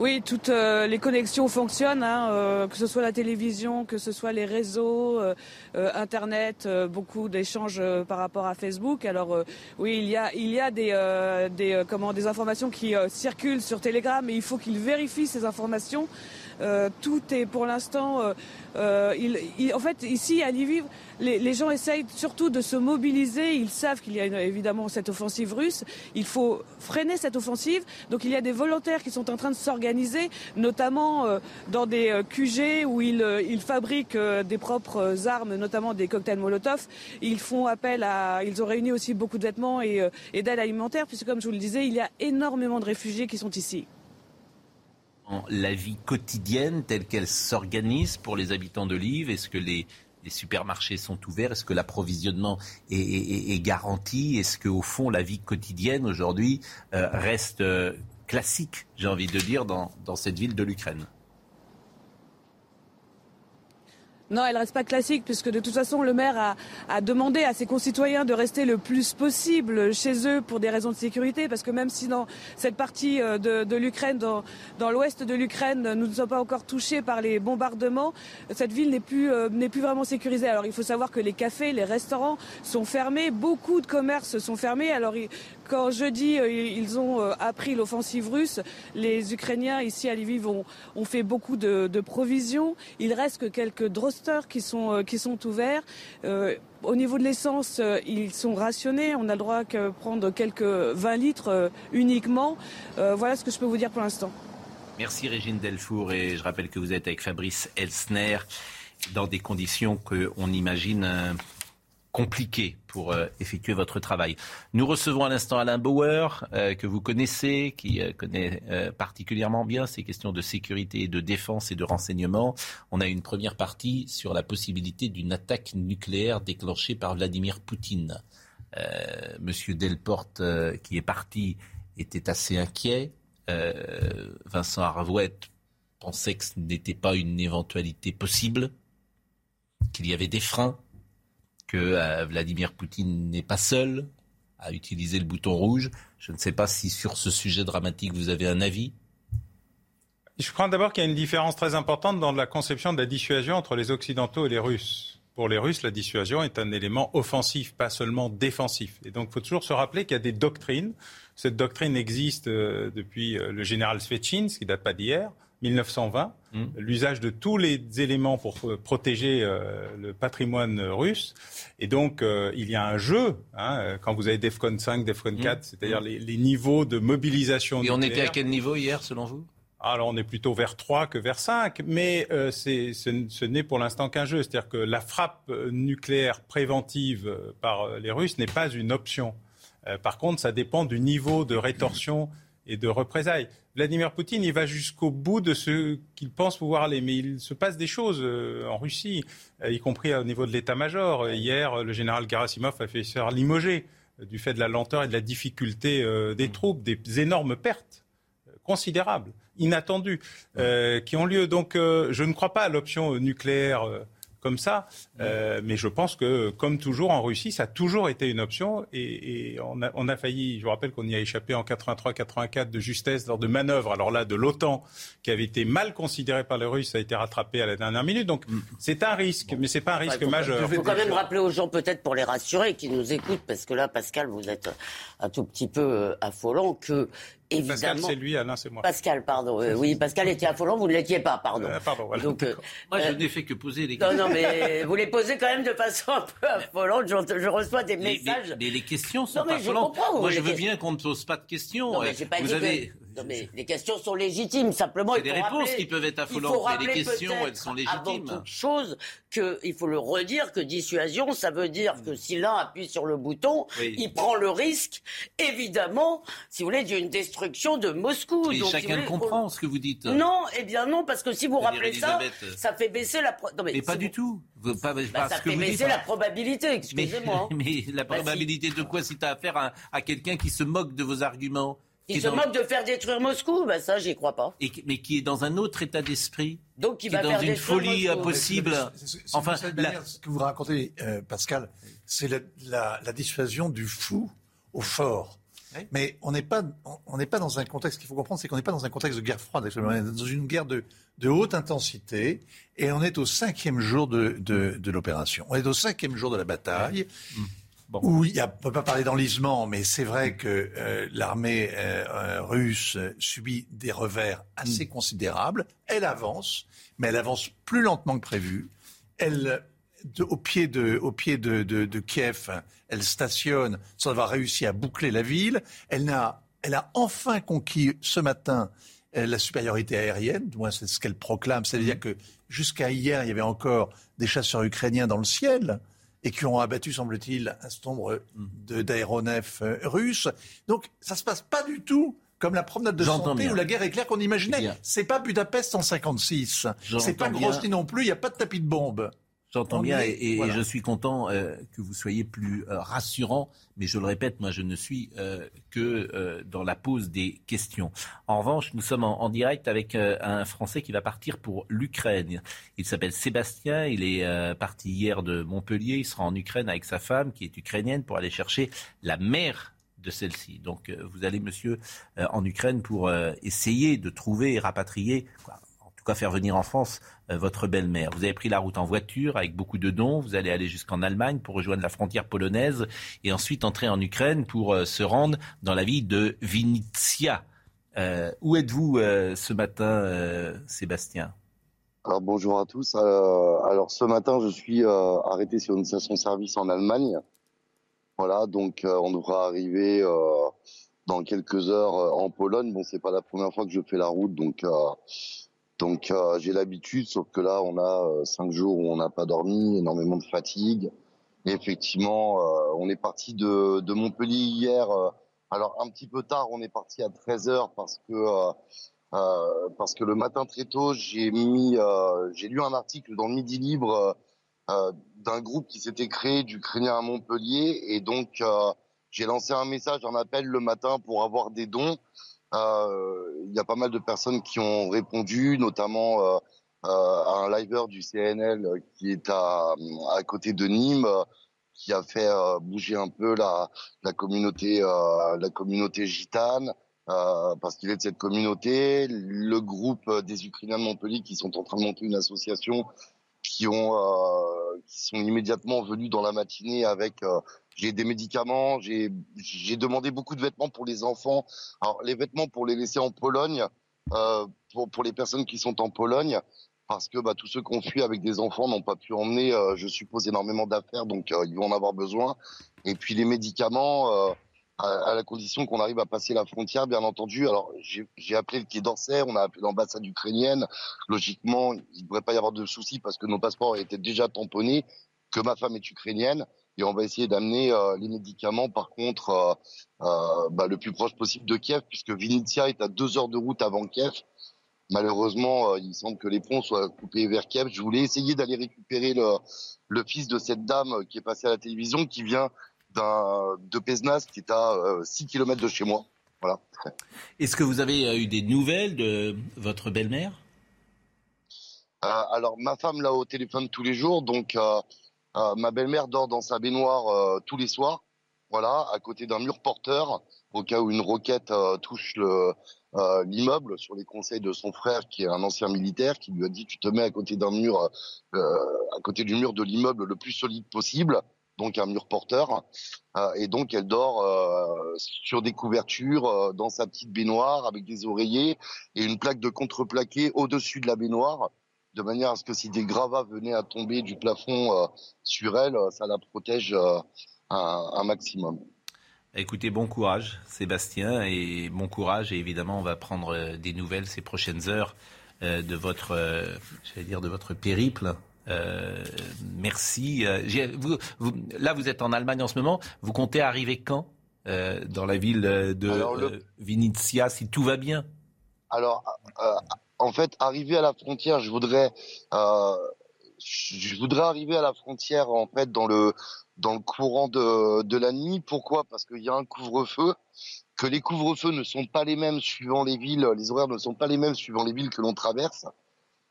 Oui, toutes euh, les connexions fonctionnent, hein, euh, que ce soit la télévision, que ce soit les réseaux, euh, Internet, beaucoup d'échanges par rapport à Facebook. Alors oui, il y a, il y a des, des, comment, des informations qui circulent sur Telegram, mais il faut qu'ils vérifient ces informations. Tout est pour l'instant, en fait, ici à Lviv, les, gens essayent surtout de se mobiliser. Ils savent qu'il y a évidemment cette offensive russe. Il faut freiner cette offensive. Donc il y a des volontaires qui sont en train de s'organiser, notamment euh, dans des euh, QG où ils, euh, ils fabriquent des propres armes, notamment des cocktails Molotov. Ils font appel à, ils ont réuni aussi beaucoup de vêtements et, et d'aide alimentaire, puisque comme je vous le disais, il y a énormément de réfugiés qui sont ici la vie quotidienne telle qu'elle s'organise pour les habitants de Lille Est-ce que les les supermarchés sont ouverts? Est-ce que l'approvisionnement est, garanti? Est-ce qu'au fond, la vie quotidienne aujourd'hui euh, reste euh, classique, j'ai envie de dire, dans cette ville de l'Ukraine? Non, elle reste pas classique puisque de toute façon le maire a, demandé à ses concitoyens de rester le plus possible chez eux pour des raisons de sécurité parce que même si dans cette partie euh, de, l'Ukraine, dans, l'ouest de l'Ukraine, nous ne sommes pas encore touchés par les bombardements, cette ville n'est plus euh, n'est plus vraiment sécurisée. Alors il faut savoir que les cafés, les restaurants sont fermés, beaucoup de commerces sont fermés. Quand jeudi euh, ils ont appris l'offensive russe, les Ukrainiens ici à Lviv ont, fait beaucoup de, de provisions. Il reste que quelques qui sont, euh, qui sont ouverts. Euh, au niveau de l'essence, euh, ils sont rationnés. On a le droit que prendre quelques 20 litres uniquement. voilà ce que je peux vous dire pour l'instant. Merci Régine Delfour et je rappelle que vous êtes avec Fabrice Elsner dans des conditions qu'on imagine compliqué pour euh, effectuer votre travail. Nous recevons à l'instant Alain Bauer, euh, que vous connaissez, qui euh, connaît particulièrement bien ces questions de sécurité, de défense et de renseignement. On a une première partie sur la possibilité d'une attaque nucléaire déclenchée par Vladimir Poutine. Monsieur Delporte, qui est parti, était assez inquiet. Vincent Arvouette pensait que ce n'était pas une éventualité possible, qu'il y avait des freins que euh, Vladimir Poutine n'est pas seul à utiliser le bouton rouge. Je ne sais pas si sur ce sujet dramatique vous avez un avis. Je crois d'abord qu'il y a une différence très importante dans la conception de la dissuasion entre les Occidentaux et les Russes. Pour les Russes, la dissuasion est un élément offensif, pas seulement défensif. Et donc, il faut toujours se rappeler qu'il y a des doctrines. Cette doctrine existe euh, depuis euh, le général Svechins, qui date pas d'hier, 1920, mmh. l'usage de tous les éléments pour euh, protéger euh, le patrimoine russe. Et donc, euh, il y a un jeu, hein, quand vous avez DEFCON 5, DEFCON 4, mmh. c'est-à-dire mmh. les, niveaux de mobilisation. Et on était à quel niveau hier, selon vous? Alors on est plutôt vers 3 que vers 5, mais ce, ce n'est pour l'instant qu'un jeu. C'est-à-dire que la frappe nucléaire préventive par les Russes n'est pas une option. par contre, ça dépend du niveau de rétorsion et de représailles. Vladimir Poutine, il va jusqu'au bout de ce qu'il pense pouvoir aller. Mais il se passe des choses euh, en Russie, euh, y compris au niveau de l'état-major. Hier, le général Gerasimov a fait se faire limoger euh, du fait de la lenteur et de la difficulté des troupes, des énormes pertes considérables, inattendues, qui ont lieu. Donc, je ne crois pas à l'option nucléaire comme ça. Euh, mais je pense que, comme toujours en Russie, ça a toujours été une option. Et, on, a, on, a, failli, je vous rappelle qu'on y a échappé en 83-84 de justesse lors de manœuvres, alors là, de l'OTAN, qui avait été mal considérée par les Russes, ça a été rattrapé à la dernière minute. Donc mm. c'est un risque, mais c'est pas un risque majeur. Il faut quand même rappeler aux gens, peut-être pour les rassurer, qui nous écoutent, parce que là, Pascal, vous êtes un tout petit peu euh, affolant, que évidemment. Pascal, c'est lui, Alain, c'est moi. Pascal, pardon. Euh, oui, Pascal était affolant, vous ne l'étiez pas, pardon. Euh, pardon, voilà. Donc, euh, moi, je n'ai fait que poser les questions. Non, non, mais vous les posez quand même de façon un peu affolante. Je, je reçois des messages. Mais, les questions sont non, mais affolantes. Je comprends, moi, je veux bien qu'on ne pose pas de questions. Non, mais j'ai pas vous avez... Non, mais les questions sont légitimes. Simplement, il faut des réponses qui peuvent être affolantes, mais les questions, elles sont légitimes. Avant toute chose, que, il faut le redire, que dissuasion, ça veut dire que si l'un appuie sur le bouton, il prend le risque, évidemment, si vous voulez, d'une destruction de Moscou. Et chacun comprend ce que vous dites. Non, eh bien non, parce que si vous rappelez ça, ça fait baisser la. Non, mais, pas du tout. Pas, bah, ça fait baisser la probabilité, excusez-moi. Mais, la bah, probabilité de quoi si tu as affaire à quelqu'un qui se moque de vos arguments? Il se moque de faire détruire Moscou, ben ça, j'y crois pas. Et, mais qui est dans un autre état d'esprit. Donc, qui va dans une folie impossible. enfin, ce que vous racontez, euh, Pascal, c'est la, la, dissuasion du fou au fort. Mais on n'est pas, on n'est pas dans un contexte qu'il faut comprendre, c'est qu'on n'est pas dans un contexte de guerre froide. On est dans une guerre de, de haute intensité et on est au cinquième jour de, de, de l'opération. On est au cinquième jour de la bataille. Mmh. Bon. Où il ne peut pas parler d'enlisement, mais c'est vrai que euh, l'armée euh, euh, russe subit des revers assez mm. considérables. Elle avance, mais elle avance plus lentement que prévu. Elle, au pied de, au pied de, Kiev, elle stationne sans avoir réussi à boucler la ville. Elle a, elle a enfin conquis ce matin la supériorité aérienne, du moins c'est ce qu'elle proclame. C'est-à-dire mm. que jusqu'à hier, il y avait encore des chasseurs ukrainiens dans le ciel et qui ont abattu, semble-t-il, un certain nombre d'aéronefs euh, russes. Donc ça se passe pas du tout comme la promenade de santé ou la guerre éclair qu'on imaginait. C'est pas Budapest en 56. C'est pas Grozny non plus. Il n'y a pas de tapis de bombe. J'entends bien et, je suis content euh, que vous soyez plus euh, rassurant, mais je le répète, moi je ne suis euh, que dans la pose des questions. En revanche, nous sommes en, direct avec un Français qui va partir pour l'Ukraine. Il s'appelle Sébastien, il est parti hier de Montpellier, il sera en Ukraine avec sa femme qui est ukrainienne pour aller chercher la mère de celle-ci. Donc vous allez, monsieur, en Ukraine pour essayer de trouver et rapatrier, cas faire venir en France euh, votre belle-mère. Vous avez pris la route en voiture avec beaucoup de dons. Vous allez aller jusqu'en Allemagne pour rejoindre la frontière polonaise et ensuite entrer en Ukraine pour euh, se rendre dans la ville de Vinnytsia. Euh, où êtes-vous ce matin, Sébastien? Alors bonjour à tous. alors ce matin, je suis arrêté sur une station-service en Allemagne. Voilà, donc on devra arriver dans quelques heures en Pologne. Bon, c'est pas la première fois que je fais la route, donc donc euh, j'ai l'habitude, sauf que là on a euh, cinq jours où on n'a pas dormi, énormément de fatigue. Et effectivement, euh, on est parti de, de Montpellier hier. alors un petit peu tard, on est parti à 13 heures parce que parce que le matin très tôt, j'ai mis j'ai lu un article dans Midi Libre d'un groupe qui s'était créé d'Ukrainiens à Montpellier et donc j'ai lancé un message, un appel le matin pour avoir des dons. Euh, il y a pas mal de personnes qui ont répondu, notamment euh, euh, un liveur du CNL qui est à, à côté de Nîmes qui a fait bouger un peu la, la communauté la communauté gitane euh, parce qu'il est de cette communauté. Le groupe des Ukrainiens de Montpellier qui sont en train de monter une association qui ont euh, qui sont immédiatement venus dans la matinée avec j'ai des médicaments, j'ai demandé beaucoup de vêtements pour les enfants. Alors les vêtements pour les laisser en Pologne, euh, pour pour les personnes qui sont en Pologne, parce que bah, tous ceux qui ont fui avec des enfants n'ont pas pu emmener, euh, je suppose, énormément d'affaires, donc euh, ils vont en avoir besoin. Et puis les médicaments, euh, à, à, la condition qu'on arrive à passer la frontière, bien entendu. Alors j'ai appelé le Quai d'Orsay, on a appelé l'ambassade ukrainienne. Logiquement, il ne devrait pas y avoir de soucis parce que nos passeports étaient déjà tamponnés, que ma femme est ukrainienne et on va essayer d'amener euh, les médicaments par contre euh, euh, bah, le plus proche possible de Kiev puisque Vinnytsia est à deux heures de route avant Kiev. Malheureusement, il semble que les ponts soient coupés vers Kiev. Je voulais essayer d'aller récupérer le, le fils de cette dame qui est passée à la télévision, qui vient de Pesnas, qui est à 6 km de chez moi. Voilà. Est-ce que vous avez eu des nouvelles de votre belle-mère? Alors, ma femme l'a au téléphone tous les jours, donc euh, ma belle-mère dort dans sa baignoire euh, tous les soirs, voilà, à côté d'un mur porteur, au cas où une roquette euh, touche l'immeuble sur les conseils de son frère qui est un ancien militaire qui lui a dit tu te mets à côté d'un mur à côté du mur de l'immeuble le plus solide possible donc un mur porteur. et donc elle dort sur des couvertures dans sa petite baignoire avec des oreillers et une plaque de contreplaqué au-dessus de la baignoire de manière à ce que si des gravats venaient à tomber du plafond sur elle, ça la protège un maximum. Écoutez, bon courage, Sébastien, et bon courage. Et évidemment, on va prendre euh, des nouvelles ces prochaines heures euh, de votre, euh, dire, de votre périple. merci. là, vous êtes en Allemagne en ce moment. Vous comptez arriver quand dans la ville de Vinitsia, si tout va bien? Alors, en fait, arriver à la frontière, je voudrais, je voudrais arriver à la frontière en fait dans le dans le courant de, de la nuit. Pourquoi? Parce qu'il y a un couvre-feu, que les couvre-feux ne sont pas les mêmes suivant les villes, les horaires ne sont pas les mêmes suivant les villes que l'on traverse.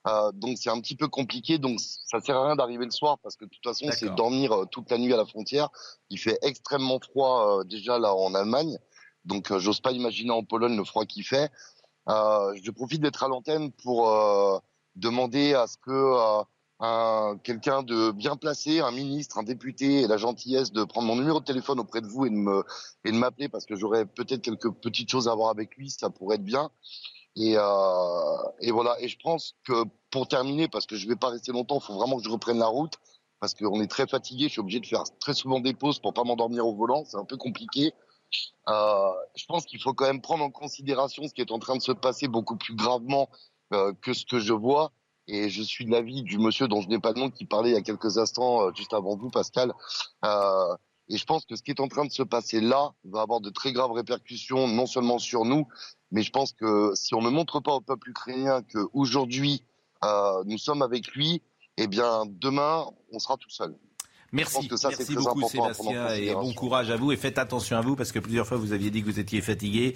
Euh, donc c'est un petit peu compliqué, donc ça sert à rien d'arriver le soir parce que de toute façon c'est dormir euh, toute la nuit à la frontière. Il fait extrêmement froid euh, déjà là en Allemagne, donc euh, j'ose pas imaginer en Pologne le froid qu'il fait. Je profite d'être à l'antenne pour demander à ce que un quelqu'un de bien placé, un ministre, un député, et la gentillesse de prendre mon numéro de téléphone auprès de vous et de me et de m'appeler parce que j'aurais peut-être quelques petites choses à voir avec lui, ça pourrait être bien. Et, euh, et voilà. Et je pense que pour terminer, parce que je vais pas rester longtemps, il faut vraiment que je reprenne la route parce qu'on est très fatigué. Je suis obligé de faire très souvent des pauses pour pas m'endormir au volant. C'est un peu compliqué. Euh, je pense qu'il faut quand même prendre en considération ce qui est en train de se passer beaucoup plus gravement euh, que ce que je vois et je suis de l'avis du monsieur dont je n'ai pas le nom qui parlait il y a quelques instants euh, juste avant vous, Pascal. Et je pense que ce qui est en train de se passer là va avoir de très graves répercussions, non seulement sur nous, mais je pense que si on ne montre pas au peuple ukrainien qu'aujourd'hui nous sommes avec lui, eh bien demain on sera tout seul. Merci, ça, merci beaucoup Sébastien et bon courage à vous et faites attention à vous parce que plusieurs fois vous aviez dit que vous étiez fatigué.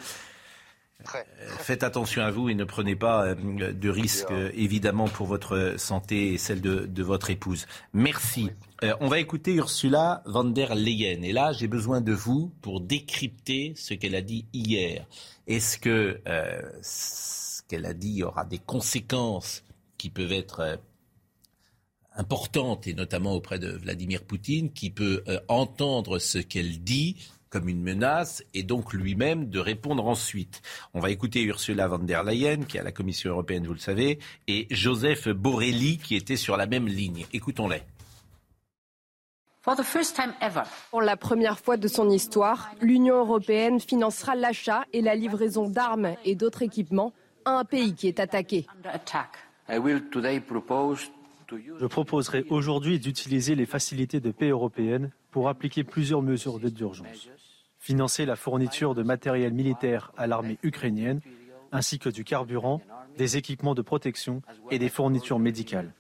Euh, faites attention à vous et ne prenez pas euh, de risques, euh, évidemment, pour votre santé et celle de, votre épouse. Merci. on va écouter Ursula von der Leyen. Et là, j'ai besoin de vous pour décrypter ce qu'elle a dit hier. Est-ce que ce qu'elle a dit aura des conséquences qui peuvent être importantes, et notamment auprès de Vladimir Poutine, qui peut entendre ce qu'elle dit comme une menace et donc lui-même de répondre ensuite. On va écouter Ursula von der Leyen, qui est à la Commission européenne, vous le savez, et Joseph Borrelli, qui était sur la même ligne. Écoutons-les. Pour la première fois de son histoire, l'Union européenne financera l'achat et la livraison d'armes et d'autres équipements à un pays qui est attaqué. Je proposerai aujourd'hui d'utiliser les facilités de paix européennes pour appliquer plusieurs mesures d'aide d'urgence financer la fourniture de matériel militaire à l'armée ukrainienne, ainsi que du carburant, des équipements de protection et des fournitures médicales.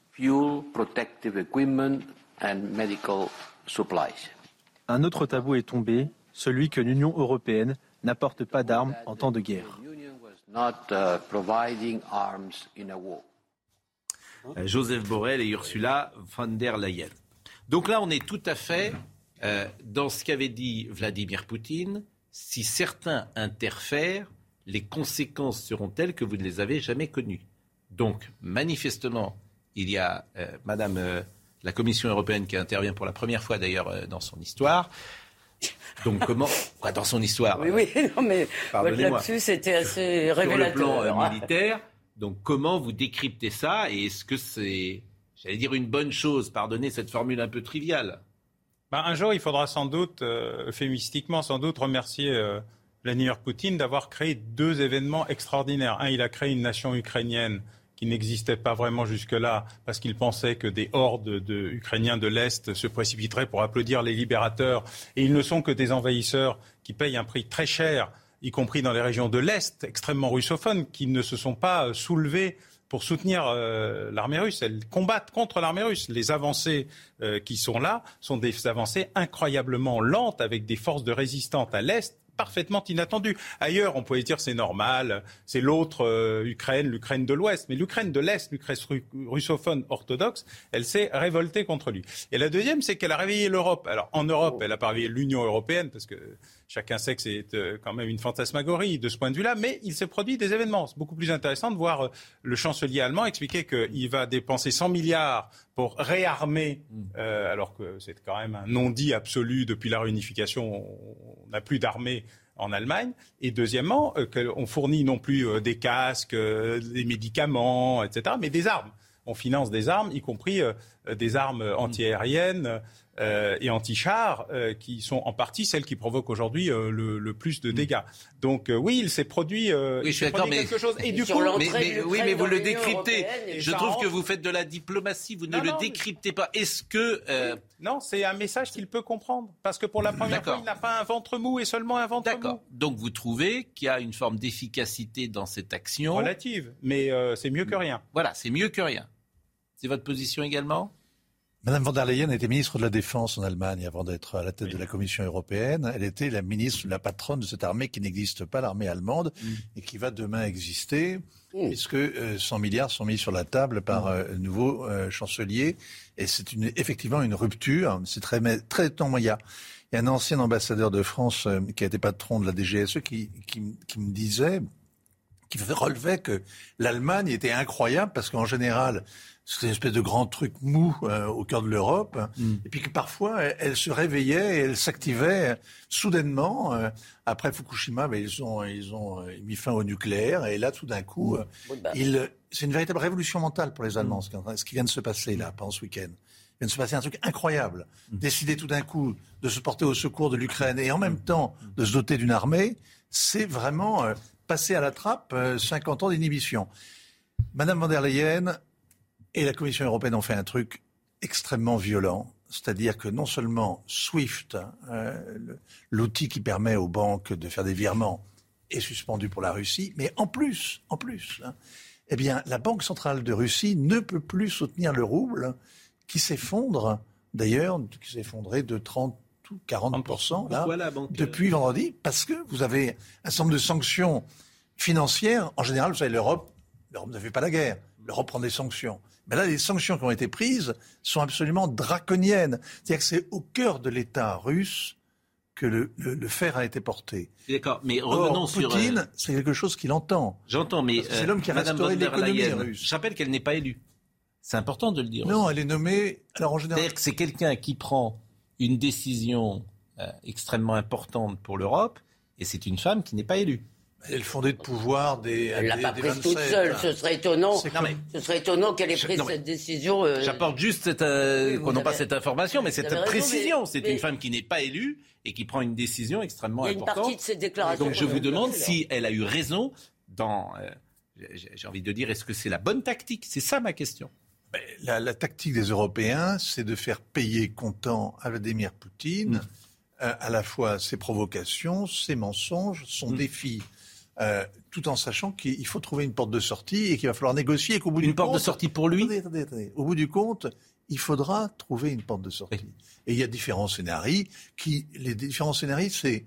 Un autre tabou est tombé, celui que l'Union européenne n'apporte pas d'armes en temps de guerre. Euh, Joseph Borrell et Ursula von der Leyen. Donc là, on est tout à fait euh, dans ce qu'avait dit Vladimir Poutine, si certains interfèrent, les conséquences seront telles que vous ne les avez jamais connues. Donc, manifestement, il y a euh, Madame euh, la Commission européenne qui intervient pour la première fois d'ailleurs dans son histoire. Donc comment quoi, Dans son histoire. Oui, oui, non, mais là-dessus, c'était assez révélateur. Sur le plan militaire. Donc comment vous décryptez ça Et est-ce que c'est, j'allais dire, une bonne chose? Pardonnez cette formule un peu triviale. Ben, un jour, il faudra sans doute, euh, euphémistiquement, sans doute remercier euh, Vladimir Poutine d'avoir créé deux événements extraordinaires. Un, il a créé une nation ukrainienne qui n'existait pas vraiment jusque-là, parce qu'il pensait que des hordes de Ukrainiens de l'Est se précipiteraient pour applaudir les libérateurs. Et ils ne sont que des envahisseurs qui payent un prix très cher, y compris dans les régions de l'Est, extrêmement russophones, qui ne se sont pas euh, soulevés pour soutenir euh, l'armée russe. Elles combattent contre l'armée russe. Les avancées euh, qui sont là sont des avancées incroyablement lentes avec des forces de résistance à l'Est parfaitement inattendues. Ailleurs, on pourrait dire c'est normal, c'est l'autre euh, Ukraine, l'Ukraine de l'Ouest. Mais l'Ukraine de l'Est, l'Ukraine russophone orthodoxe, elle s'est révoltée contre lui. Et la deuxième, c'est qu'elle a réveillé l'Europe. Alors en Europe, elle a pas réveillé l'Union européenne parce que Chacun sait que c'est euh, quand même une fantasmagorie de ce point de vue-là, mais il s'est produit des événements. C'est beaucoup plus intéressant de voir euh, le chancelier allemand expliquer qu'il va dépenser 100 milliards pour réarmer, mm. euh, alors que c'est quand même un non-dit absolu depuis la réunification. On n'a plus d'armée en Allemagne. Et deuxièmement, qu'on fournit non plus des casques, des médicaments, etc., mais des armes. On finance des armes, y compris des armes antiaériennes. Euh, et anti-chars, euh, qui sont en partie celles qui provoquent aujourd'hui euh, le, plus de mm. dégâts. Donc oui, il s'est produit, oui, je quelque chose. Et du coup, mais, oui, mais vous le décryptez. Je trouve que vous faites de la diplomatie, vous ne le décryptez pas. Est-ce que non, c'est un message qu'il peut comprendre parce que pour la première fois, il n'a pas un ventre mou et seulement un ventre mou. Donc vous trouvez qu'il y a une forme d'efficacité dans cette action? Relative, mais c'est mieux que rien. Voilà, c'est mieux que rien. C'est votre position également? Madame von der Leyen était ministre de la Défense en Allemagne avant d'être à la tête de la Commission européenne. Elle était la ministre, la patronne de cette armée qui n'existe pas, l'armée allemande, mm. et qui va demain exister, mm. puisque 100 euh, milliards sont mis sur la table par mm. euh, le nouveau euh, chancelier. Et c'est une, effectivement une rupture. C'est très, très tant Il y a un ancien ambassadeur de France qui a été patron de la DGSE qui, qui, qui me disait, qui relevait que l'Allemagne était incroyable parce qu'en général, c'était une espèce de grand truc mou euh, au cœur de l'Europe, mm. et puis que parfois elle, se réveillait et elle s'activait soudainement. Euh, après Fukushima, ben, ils ont ils ont euh, mis fin au nucléaire, et là tout d'un coup, mm. bah. c'est une véritable révolution mentale pour les Allemands, mm. ce qui vient de se passer là pendant ce week-end. Il vient de se passer un truc incroyable. Décider tout d'un coup de se porter au secours de l'Ukraine et en même temps de se doter d'une armée, c'est vraiment passer à la trappe 50 ans d'inhibition. Madame von der Leyen et la Commission européenne ont fait un truc extrêmement violent. C'est-à-dire que non seulement SWIFT, euh, l'outil qui permet aux banques de faire des virements, est suspendu pour la Russie, mais en plus, en plus, hein, eh bien, la Banque centrale de Russie ne peut plus soutenir le rouble, qui s'effondre, d'ailleurs, qui s'effondrait de 30 ou 40% depuis vendredi, parce que vous avez un certain nombre de sanctions financières. En général, vous savez, l'Europe, l'Europe ne fait pas la guerre. L'Europe prend des sanctions. Mais là, les sanctions qui ont été prises sont absolument draconiennes. C'est-à-dire que c'est au cœur de l'État russe que le, fer a été porté. D'accord, mais revenons sur... Poutine, euh, c'est quelque chose qu'il entend. J'entends, mais... C'est l'homme qui a restauré l'économie russe. Je rappelle qu'elle n'est pas élue. C'est important de le dire. Non, elle est nommée... Alors en général... C'est-à-dire que c'est quelqu'un qui prend une décision euh, extrêmement importante pour l'Europe, et c'est une femme qui n'est pas élue. Elle le fondé de pouvoir des. Elle l'a pas prise toute seule. Ce serait étonnant. Ce serait étonnant qu'elle ait pris cette décision. Euh, J'apporte juste cette, euh, pas cette information, mais cette précision. C'est une femme qui n'est pas élue et qui prend une décision extrêmement importante. Il y a une partie de ses déclarations. Donc je vous demande si elle a eu raison dans. Euh, j'ai envie de dire, est-ce que c'est la bonne tactique? C'est ça ma question. Ben, la, la, tactique des Européens, c'est de faire payer comptant à Vladimir Poutine euh, à la fois ses provocations, ses mensonges, son mm. défi euh, tout en sachant qu'il faut trouver une porte de sortie et qu'il va falloir négocier et qu'au bout une du porte de sortie pour lui. Au bout du compte, il faudra trouver une porte de sortie. Et il y a différents scénarios qui, les différents scénarios, c'est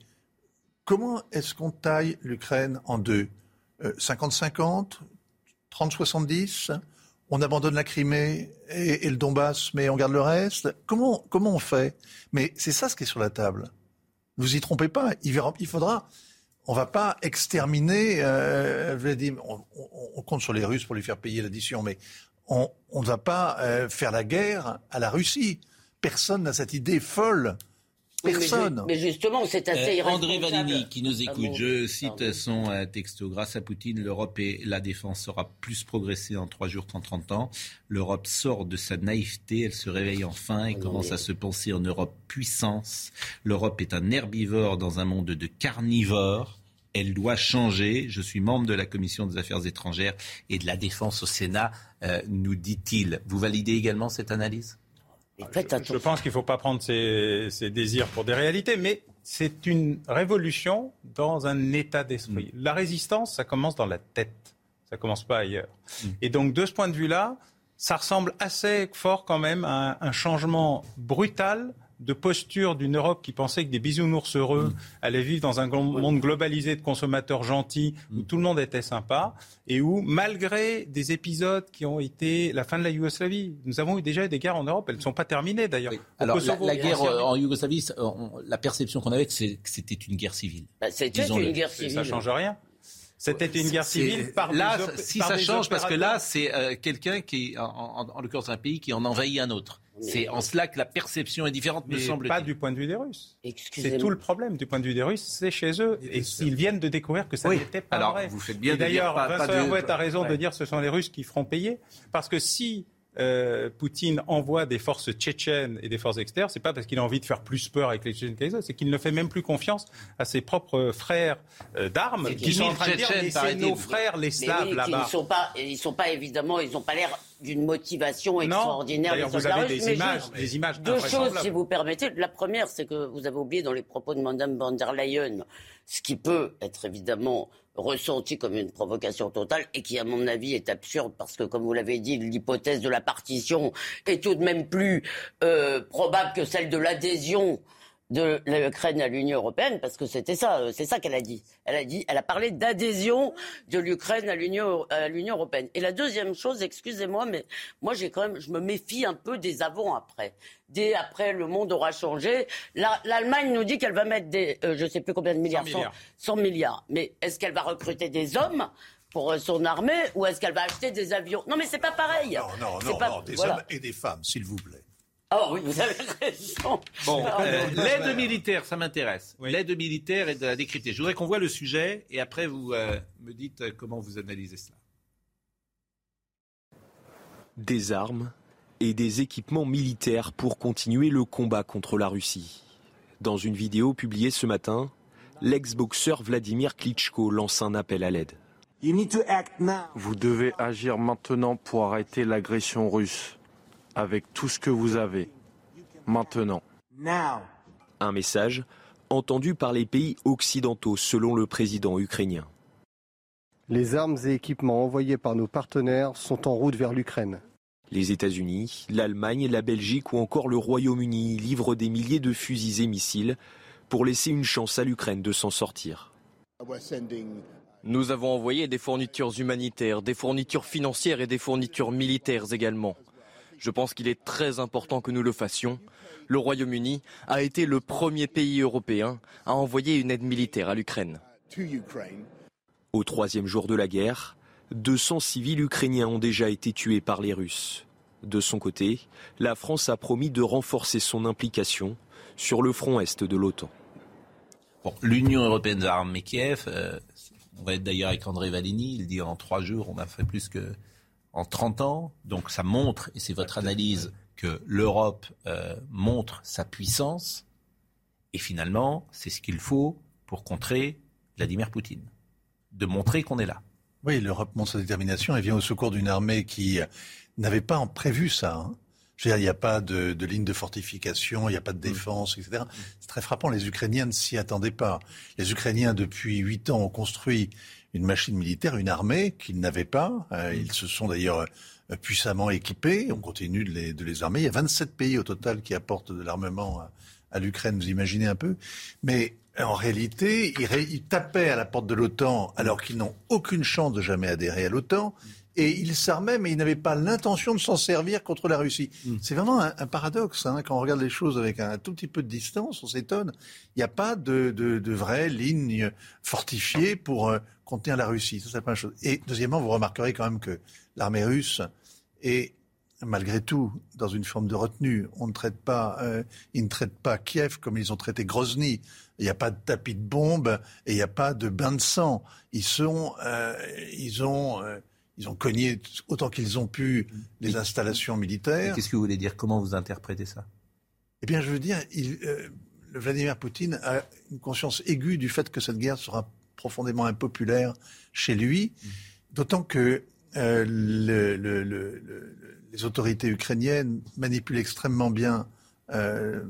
comment est-ce qu'on taille l'Ukraine en deux? 50-50, 30-70 on abandonne la Crimée et, le Donbass, mais on garde le reste? Comment, comment on fait? Mais c'est ça ce qui est sur la table. Ne vous y trompez pas. Il, il faudra on va pas exterminer euh, Vladimir. On, compte sur les Russes pour lui faire payer l'addition, mais on ne va pas euh, faire la guerre à la Russie. Personne n'a cette idée folle. Personne. mais, justement, c'est assez euh, André Vanini qui nous écoute, je cite son euh, texto. Grâce à Poutine, l'Europe et la défense aura plus progressé en trois jours qu'en 30 ans. L'Europe sort de sa naïveté, elle se réveille enfin et commence à se penser en Europe puissance. L'Europe est un herbivore dans un monde de carnivores elle doit changer. Je suis membre de la commission des affaires étrangères et de la défense au Sénat, euh, nous dit-il. Vous validez également cette analyse? Je, pense qu'il ne faut pas prendre ses, désirs pour des réalités, mais c'est une révolution dans un état d'esprit. Mm. La résistance, ça commence dans la tête, ça commence pas ailleurs. Mm. Et donc, de ce point de vue-là, ça ressemble assez fort quand même à un, changement brutal de posture d'une Europe qui pensait que des bisounours heureux mm. allaient vivre dans un monde globalisé de consommateurs gentils, où mm. tout le monde était sympa, et où, malgré des épisodes qui ont été la fin de la Yougoslavie, nous avons eu déjà des guerres en Europe, elles ne sont pas terminées d'ailleurs. Alors la, guerre en Yougoslavie, la perception qu'on avait, c'est que c'était une guerre civile. Bah, c'était une guerre civile. Ça change rien. C'était une guerre civile par Là, si ça change, parce que là, c'est euh, quelqu'un qui, en, en, en l'occurrence un pays, qui en envahit un autre. C'est en cela que la perception est différente, me semble-t-il. Pas du point de vue des Russes. C'est tout le problème du point de vue des Russes, c'est chez eux. Et ils viennent de découvrir que ça n'était pas Alors, vrai. Vous faites bien d'ailleurs, Vincent Herouet a raison de dire que ce sont les Russes qui feront payer. Parce que si euh, Poutine envoie des forces tchétchènes et des forces externes, c'est pas parce qu'il a envie de faire plus peur avec les Tchétchènes que les autres, c'est qu'il ne fait même plus confiance à ses propres frères euh, d'armes qui sont en train de dire c'est nos frères les Slaves là-bas. Ils sont pas, ils sont pas évidemment, ils n'ont pas l'air d'une motivation extraordinaire. Non, vous avez des images, des images Deux choses, si vous permettez. La première, c'est que vous avez oublié dans les propos de Mme van der Leyen, ce qui peut être évidemment ressenti comme une provocation totale et qui, à mon avis, est absurde parce que, comme vous l'avez dit, l'hypothèse de la partition est tout de même plus euh, probable que celle de l'adhésion de l'Ukraine à l'Union européenne, parce que c'était ça, euh, c'est ça qu'elle a dit. Elle a dit, elle a parlé d'adhésion de l'Ukraine à l'Union à l'Union européenne. Et la deuxième chose, excusez-moi, mais moi j'ai quand même, je me méfie un peu des avant-après. Dès après, le monde aura changé. L'Allemagne nous dit qu'elle va mettre des, euh, je ne sais plus combien de milliards, 100 milliards. 100 milliards. Mais est-ce qu'elle va recruter des hommes pour euh, son armée ou est-ce qu'elle va acheter des avions? Non, mais c'est pas pareil. Non, non, non, non, des hommes et des femmes, s'il vous plaît. Ah oui, vous avez raison. Bon, euh, l'aide militaire, ça m'intéresse. L'aide militaire et de la décrypter. Je voudrais qu'on voit le sujet et après vous euh, me dites euh, comment vous analysez cela. Des armes et des équipements militaires pour continuer le combat contre la Russie. Dans une vidéo publiée ce matin, l'ex-boxeur Vladimir Klitschko lance un appel à l'aide. Vous devez agir maintenant pour arrêter l'agression russe avec tout ce que vous avez. Maintenant. Un message entendu par les pays occidentaux selon le président ukrainien. Les armes et équipements envoyés par nos partenaires sont en route vers l'Ukraine. Les États-Unis, l'Allemagne, la Belgique ou encore le Royaume-Uni livrent des milliers de fusils et missiles pour laisser une chance à l'Ukraine de s'en sortir. Nous avons envoyé des fournitures humanitaires, des fournitures financières et des fournitures militaires également. Je pense qu'il est très important que nous le fassions. Le Royaume-Uni a été le premier pays européen à envoyer une aide militaire à l'Ukraine. Au troisième jour de la guerre, 200 civils ukrainiens ont déjà été tués par les Russes. De son côté, la France a promis de renforcer son implication sur le front est de l'OTAN. L'Union européenne a armé Kiev. Euh, on va être d'ailleurs avec André Valigny. Il dit en trois jours, on a fait plus que en 30 ans. Donc ça montre, et c'est votre analyse, que l'Europe euh, montre sa puissance. Et finalement, c'est ce qu'il faut pour contrer Vladimir Poutine. De montrer qu'on est là. Oui, l'Europe montre sa détermination et vient au secours d'une armée qui n'avait pas prévu ça. Hein. Je veux dire, il n'y a pas de, de, ligne de fortification, il n'y a pas de mm. défense, etc. C'est très frappant. Les Ukrainiens ne s'y attendaient pas. Les Ukrainiens, depuis huit ans, ont construit une machine militaire, une armée qu'ils n'avaient pas. Euh, mm. ils se sont d'ailleurs euh, puissamment équipés. On continue de les, de les, armer. Il y a 27 pays au total qui apportent de l'armement à, l'Ukraine. Vous imaginez un peu Mais en réalité, ils, ils tapaient à la porte de l'OTAN alors qu'ils n'ont aucune chance de jamais adhérer à l'OTAN et il s'armait, mais il n'avait pas l'intention de s'en servir contre la Russie. Mm. C'est vraiment un, paradoxe. Hein, quand on regarde les choses avec un, tout petit peu de distance, on s'étonne. Il n'y a pas de, de, de, vraie ligne fortifiée pour euh, contenir la Russie. Ça, c'est pas une chose. Et deuxièmement, vous remarquerez quand même que l'armée russe est malgré tout dans une forme de retenue. On ne traite pas, euh, ils ne traitent pas Kiev comme ils ont traité Grozny. Il n'y a pas de tapis de bombes et il n'y a pas de bain de sang. Ils sont, euh, ils ont euh, ils ont cogné autant qu'ils ont pu les installations militaires. Qu'est-ce que vous voulez dire? Comment vous interprétez ça? Eh bien, je veux dire, il, Vladimir Poutine a une conscience aiguë du fait que cette guerre sera profondément impopulaire chez lui, mm. d'autant que euh, le, le, les autorités ukrainiennes manipulent extrêmement bien euh,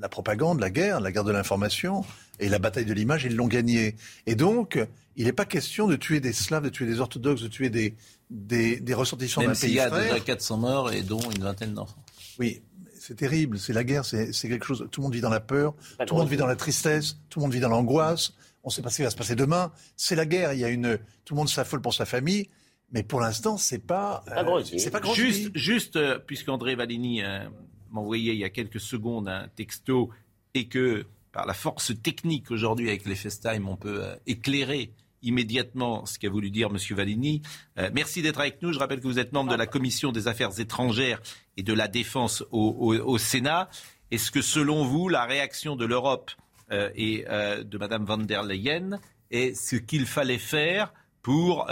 la propagande, la guerre, la guerre de l'information et la bataille de l'image, ils l'ont gagnée. Et donc, il n'est pas question de tuer des Slaves, de tuer des orthodoxes, de tuer des, des, des ressortissants d'un pays frère. Il y a déjà 400 morts et dont une vingtaine d'enfants. Oui, C'est terrible, c'est la guerre, c'est quelque chose. Tout le monde vit dans la peur, tout le monde vit dans la tristesse, tout le monde vit dans l'angoisse. On ne sait pas ce qui va se passer demain. C'est la guerre. Il y a une, tout le monde s'affole pour sa famille. Mais pour l'instant, c'est pas, pas, c'est pas Juste, juste euh, puisqu'André Valigny euh, m'a envoyé il y a quelques secondes un texto et que par la force technique aujourd'hui avec les FaceTime, on peut euh, éclairer immédiatement ce qu'a voulu dire M. Valigny. Euh, merci d'être avec nous. Je rappelle que vous êtes membre de la Commission des affaires étrangères et de la défense au, Sénat. Est-ce que selon vous, la réaction de l'Europe euh, et de Mme van der Leyen est ce qu'il fallait faire pour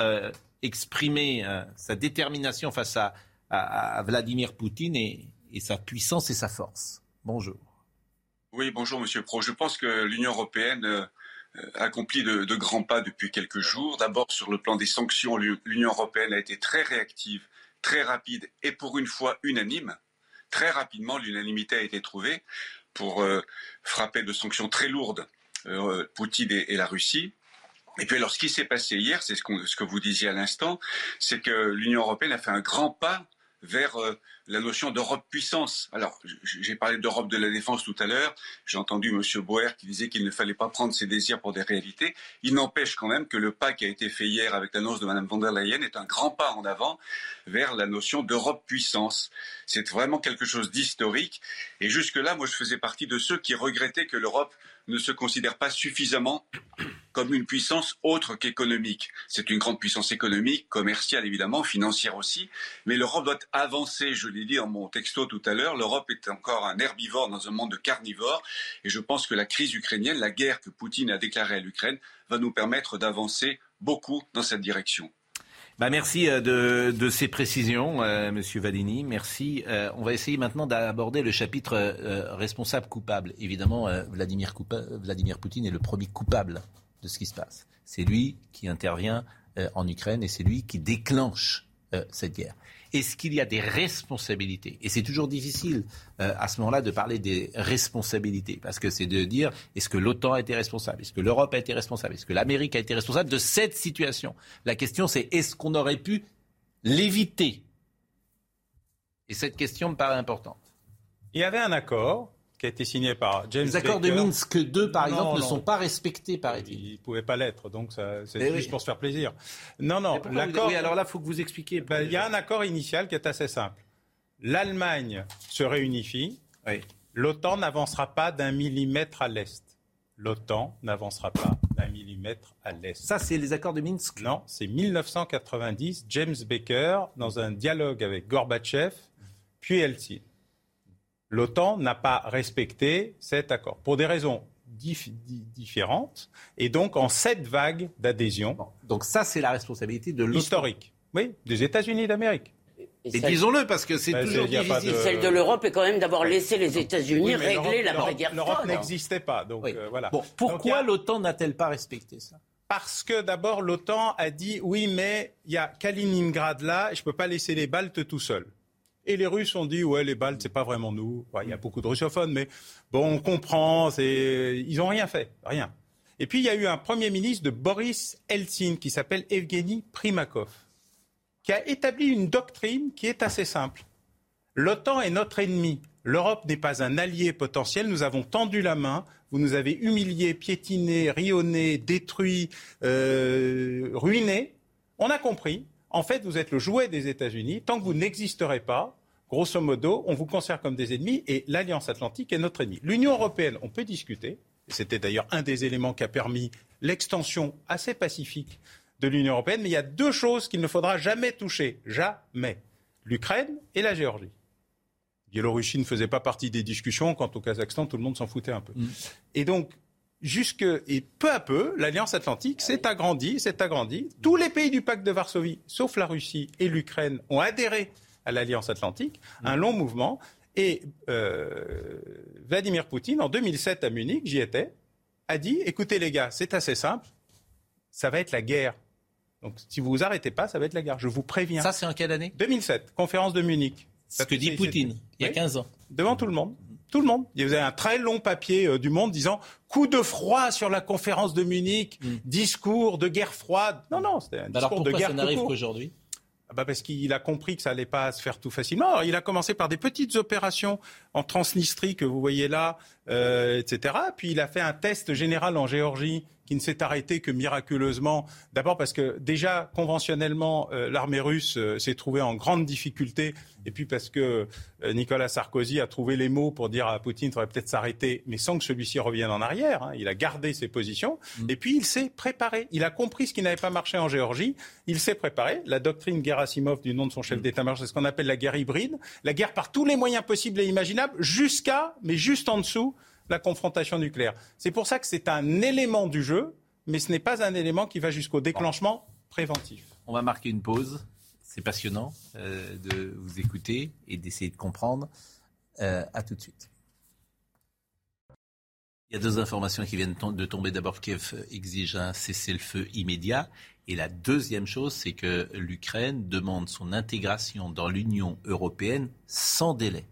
exprimer sa détermination face à, Vladimir Poutine et, et sa puissance et sa force Bonjour. Oui, bonjour Monsieur Pro. Je pense que l'Union européenne euh, accomplit de, de, grands pas depuis quelques jours. D'abord, sur le plan des sanctions, l'Union européenne a été très réactive, très rapide et pour une fois unanime. Très rapidement, l'unanimité a été trouvée pour euh, frapper de sanctions très lourdes euh, Poutine et, la Russie. Et puis alors, ce qui s'est passé hier, c'est ce, que vous disiez à l'instant, c'est que l'Union européenne a fait un grand pas vers euh, la notion d'Europe puissance. Alors, j'ai parlé d'Europe de la défense tout à l'heure. J'ai entendu M. Boer qui disait qu'il ne fallait pas prendre ses désirs pour des réalités. Il n'empêche quand même que le pas qui a été fait hier avec l'annonce de Mme von der Leyen est un grand pas en avant vers la notion d'Europe puissance. C'est vraiment quelque chose d'historique. Et jusque-là, moi, je faisais partie de ceux qui regrettaient que l'Europe ne se considère pas suffisamment comme une puissance autre qu'économique. C'est une grande puissance économique, commerciale évidemment, financière aussi, mais l'Europe doit avancer, je l'ai dit dans mon texto tout à l'heure, l'Europe est encore un herbivore dans un monde de carnivores, et je pense que la crise ukrainienne, la guerre que Poutine a déclarée à l'Ukraine, va nous permettre d'avancer beaucoup dans cette direction. Bah merci euh, de, ces précisions, euh, Monsieur. Merci. Euh, on va essayer maintenant d'aborder le chapitre responsable coupable. Évidemment, Vladimir Poutine est le premier coupable de ce qui se passe. C'est lui qui intervient en Ukraine et c'est lui qui déclenche cette guerre. Est-ce qu'il y a des responsabilités Et c'est toujours difficile euh, à ce moment-là de parler des responsabilités, parce que c'est de dire est-ce que l'OTAN a été responsable Est-ce que l'Europe a été responsable Est-ce que l'Amérique a été responsable de cette situation La question c'est est-ce qu'on aurait pu l'éviter Et cette question me paraît importante. Il y avait un accord qui a été signé par James Les accords de Minsk 2, par exemple, ne sont pas respectés, paraît-il. Ils ne pouvaient pas l'être, donc c'est juste pour se faire plaisir. Non, non, l'accord... Oui, alors là, il faut que vous expliquiez. Ben, il y a un accord initial qui est assez simple. L'Allemagne se réunifie. L'OTAN n'avancera pas d'un millimètre à l'est. L'OTAN n'avancera pas d'un millimètre à l'est. Ça, c'est les accords de Minsk Non, c'est 1990, James Baker, dans un dialogue avec Gorbatchev, puis Helsinki l'OTAN n'a pas respecté cet accord pour des raisons différentes et donc en sept vagues d'adhésion. Donc ça, c'est la responsabilité de l'OTAN. Historique, oui, des États-Unis d'Amérique. Et, disons-le, parce que c'est bah, toujours difficile. Celle de l'Europe est quand même d'avoir laissé les États-Unis régler la vraie guerre L'Europe n'existait pas, donc euh, voilà. pourquoi l'OTAN n'a-t-elle pas respecté ça? Parce que d'abord l'OTAN a dit oui mais il y a Kaliningrad là, je ne peux pas laisser les Baltes tout seuls. Et les Russes ont dit, ouais, les Baltes, c'est pas vraiment nous. Il y a beaucoup de russophones, mais bon, on comprend. Ils n'ont rien fait, rien. Et puis, il y a eu un Premier ministre de Boris Eltsine qui s'appelle Evgeny Primakov, qui a établi une doctrine qui est assez simple. L'OTAN est notre ennemi. L'Europe n'est pas un allié potentiel. Nous avons tendu la main. Vous nous avez humiliés, piétinés, rionné, détruits, euh, ruinés. On a compris. En fait, vous êtes le jouet des États-Unis. Tant que vous n'existerez pas, grosso modo, on vous considère comme des ennemis et l'Alliance atlantique est notre ennemi. L'Union européenne, on peut discuter. C'était d'ailleurs un des éléments qui a permis l'extension assez pacifique de l'Union européenne. Mais il y a deux choses qu'il ne faudra jamais toucher. Jamais. L'Ukraine et la Géorgie. Biélorussie ne faisait pas partie des discussions. Quant au Kazakhstan, tout le monde s'en foutait un peu. Mm. Et donc, jusque et peu à peu, l'Alliance Atlantique s'est agrandie, s'est agrandie. Tous les pays du pacte de Varsovie, sauf la Russie et l'Ukraine, ont adhéré à l'Alliance Atlantique. Un long mouvement. Et euh, Vladimir Poutine, en 2007 à Munich, j'y étais, a dit "Écoutez les gars, c'est assez simple. Ça va être la guerre. Donc si vous vous arrêtez pas, ça va être la guerre. Je vous préviens." Ça, c'est en quelle année? 2007, conférence de Munich. Ce que dit Poutine, il y a 15 ans. Devant tout le monde. Tout le monde. Il y avait un très long papier euh, du Monde disant coup de froid sur la conférence de Munich, mm. discours de guerre froide. Non, non, c'était un discours Alors de guerre. Ça n'arrive qu'aujourd'hui? Ah bah parce qu'il a compris que ça allait pas se faire tout facilement. Alors, il a commencé par des petites opérations en Transnistrie que vous voyez là, euh, etc. Puis il a fait un test général en Géorgie qui ne s'est arrêté que miraculeusement. D'abord parce que déjà conventionnellement, euh, l'armée russe euh, s'est trouvée en grande difficulté, et puis parce que euh, Nicolas Sarkozy a trouvé les mots pour dire à Poutine, il faudrait peut-être s'arrêter, mais sans que celui-ci revienne en arrière. Hein. Il a gardé ses positions, mm. et puis il s'est préparé. Il a compris ce qui n'avait pas marché en Géorgie. Il s'est préparé. La doctrine Gerasimov, du nom de son chef mm. d'état-major, c'est ce qu'on appelle la guerre hybride, la guerre par tous les moyens possibles et imaginables, jusqu'à, mais juste en dessous la confrontation nucléaire. C'est pour ça que c'est un élément du jeu, mais ce n'est pas un élément qui va jusqu'au déclenchement préventif. On va marquer une pause. C'est passionnant euh, de vous écouter et d'essayer de comprendre. Euh, à tout de suite. Il y a deux informations qui viennent de tomber. D'abord, Kiev exige un cessez-le-feu immédiat. Et la deuxième chose, c'est que l'Ukraine demande son intégration dans l'Union européenne sans délai.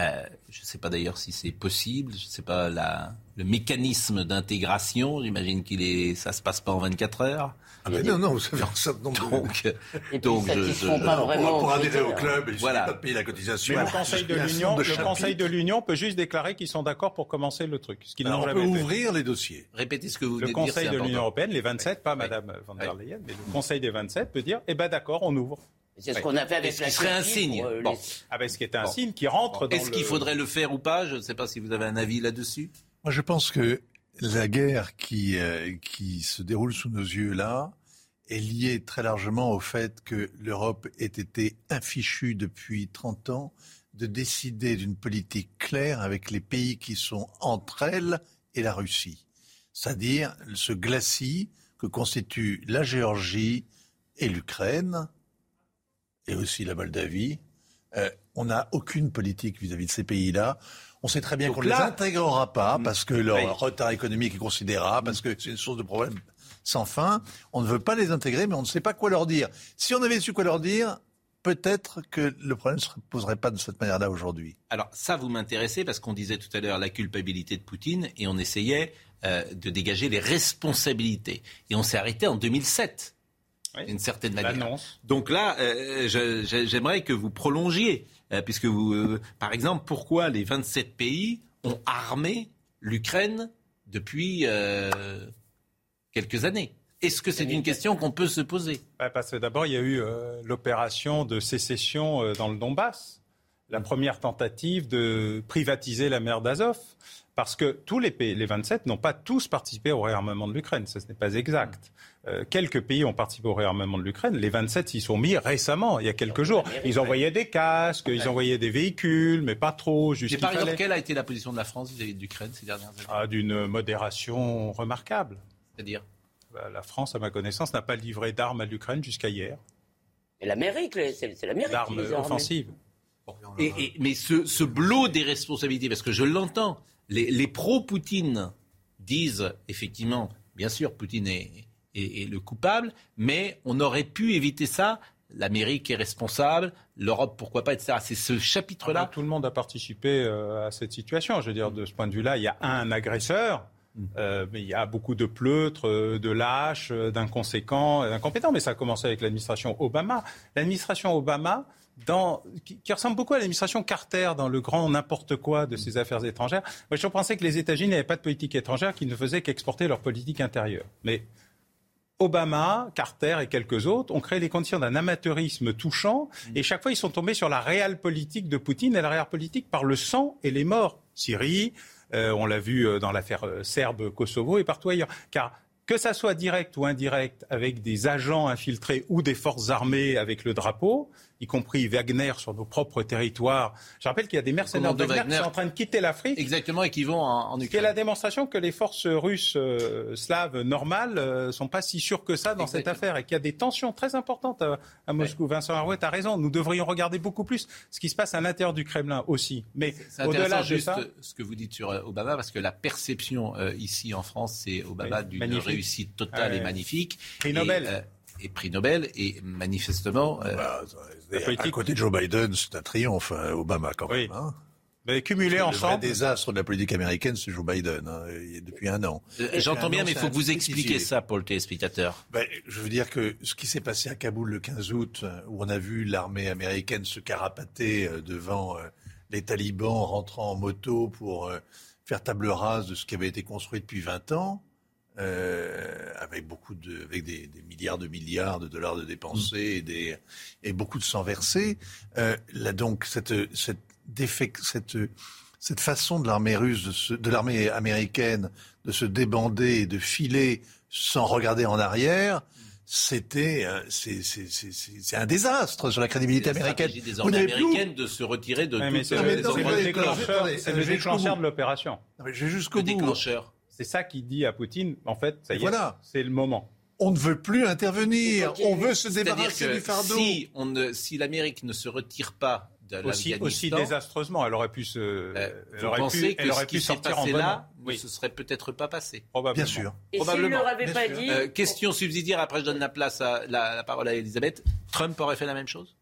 Euh, je ne sais pas d'ailleurs si c'est possible. Je ne sais pas la, le mécanisme d'intégration. J'imagine qu'il est, ça se passe pas en 24 heures. Ah mais non, non, vous savez, ça, donc, donc, je, je, pas vraiment pour adhérer au club, il voilà. pas de payer la cotisation. Mais le Conseil de l'Union, le Conseil de l'Union peut juste déclarer qu'ils sont d'accord pour commencer le truc. Ce Alors, on peut ouvrir les dossiers. Répétez ce que vous Le venez Conseil de, l'Union européenne, les 27, pas Madame von der Leyen, mais le Conseil des 27 peut dire, eh ben d'accord, on ouvre. C'est ce qu'on a fait avec la. Ce serait un signe. Euh, bon. Ah ben, ce qui est un signe qui rentre dans. Est-ce qu'il faudrait le faire ou pas Je ne sais pas si vous avez un avis là-dessus. Moi, je pense que la guerre qui, euh, qui se déroule sous nos yeux là est liée très largement au fait que l'Europe ait été infichue depuis 30 ans de décider d'une politique claire avec les pays qui sont entre elles et la Russie. C'est-à-dire ce glacis que constituent la Géorgie et l'Ukraine, et aussi la Moldavie. Euh, on n'a aucune politique vis-à-vis de ces pays-là. On sait très bien qu'on ne les intégrera pas mm. parce que leur retard économique est considérable, parce que c'est une source de problèmes sans fin. On ne veut pas les intégrer, mais on ne sait pas quoi leur dire. Si on avait su quoi leur dire, peut-être que le problème ne se poserait pas de cette manière-là aujourd'hui. Alors ça, vous m'intéressez parce qu'on disait tout à l'heure la culpabilité de Poutine et on essayait euh, de dégager les responsabilités. Et on s'est arrêté en 2007 d'une certaine manière. Donc là, euh, j'aimerais que vous prolongiez, euh, puisque vous, euh, par exemple, pourquoi les 27 pays ont armé l'Ukraine depuis quelques années? Est-ce que c'est une question qu'on peut se poser? Parce que d'abord, il y a eu l'opération de sécession dans le Donbass, la première tentative de privatiser la mer d'Azov. Parce que tous les pays, les 27, n'ont pas tous participé au réarmement de l'Ukraine. Ce n'est pas exact. Euh, quelques pays ont participé au réarmement de l'Ukraine. Les 27 s'y sont mis récemment, il y a quelques jours. Ils envoyaient des casques, ils envoyaient des véhicules, mais pas trop. Juste mais par exemple, quelle a été la position de la France vis-à-vis de l'Ukraine ces dernières années? Ah, D'une modération remarquable. C'est-à-dire? Bah, La France, à ma connaissance, n'a pas livré d'armes à l'Ukraine jusqu'à hier. Et l'Amérique, c'est l'Amérique. D'armes offensives. Et, mais ce, ce blot des responsabilités, parce que je l'entends, les, pro-Poutine disent effectivement, bien sûr, Poutine est, le coupable, mais on aurait pu éviter ça. L'Amérique est responsable, l'Europe, pourquoi pas, etc. C'est ce chapitre-là. tout le monde a participé euh, à cette situation. Je veux dire, de ce point de vue-là, il y a un agresseur, mm. euh, mais il y a beaucoup de pleutres, euh, de lâches, d'inconséquents, d'incompétents. Mais ça a commencé avec l'administration Obama. L'administration Obama, qui, ressemble beaucoup à l'administration Carter dans le grand n'importe quoi de ses affaires étrangères. Moi, je pensais que les États-Unis n'avaient pas de politique étrangère, qu'ils ne faisaient qu'exporter leur politique intérieure. Mais Obama, Carter et quelques autres ont créé les conditions d'un amateurisme touchant et chaque fois ils sont tombés sur la réelle politique de Poutine et la réelle politique par le sang et les morts. Syrie, euh, on l'a vu euh, dans l'affaire euh, serbe-Kosovo et partout ailleurs. Car que ça soit direct ou indirect avec des agents infiltrés ou des forces armées avec le drapeau, y compris Wagner sur nos propres territoires. Je rappelle qu'il y a des mercenaires de Wagner, qui sont en train de quitter l'Afrique. Exactement, et qui vont en, Ukraine. Ce qui est la démonstration que les forces russes euh, slaves normales euh, sont pas si sûres que ça dans cette affaire et qu'il y a des tensions très importantes à, Moscou. Vincent Arouet a raison. Nous devrions regarder beaucoup plus ce qui se passe à l'intérieur du Kremlin aussi. Mais au-delà de ça, ce que vous dites sur euh, Obama, parce que la perception ici en France, c'est Obama d'une réussite totale et magnifique. Prix Nobel. Et, prix Nobel et manifestement. Bah, à côté de Joe Biden, c'est un triomphe, hein, Obama quand même. Hein. Mais cumulé ensemble. Le vrai désastre de la politique américaine, c'est Joe Biden, hein, depuis un an. Euh, j'entends bien, mais il faut que vous expliquiez ça pour le téléspectateur. Ben, je veux dire que ce qui s'est passé à Kaboul le 15 août, où on a vu l'armée américaine se carapater euh, devant euh, les talibans rentrant en moto pour faire table rase de ce qui avait été construit depuis 20 ans, euh, avec beaucoup de, avec des, des, milliards de milliards de dollars de dépensés mm. et, des, et beaucoup de sang versé. Euh, là donc cette cette cette cette façon de l'armée russe, de, se, de l'armée américaine, de se débander et de filer sans regarder en arrière, c'était euh, c'est un désastre sur la crédibilité américaine. Des américaine de se retirer de C'est le déclencheur de l'opération. Jusqu'au bout. déclencheur. C'est ça qui dit à Poutine, en fait, ça y est, voilà. c'est le moment. On ne veut plus intervenir, on veut se débarrasser du fardeau. Si, on ne, si l'Amérique ne se retire pas de aussi, aussi désastreusement, elle aurait pu se, euh, elle aurait pu, elle aurait pu sortir en là, oui. ce serait peut-être pas passé? Bien sûr. Et Probablement. Si pas dit... Euh, question subsidiaire. Après, je donne la place à la, la parole à Elisabeth. Trump aurait fait la même chose?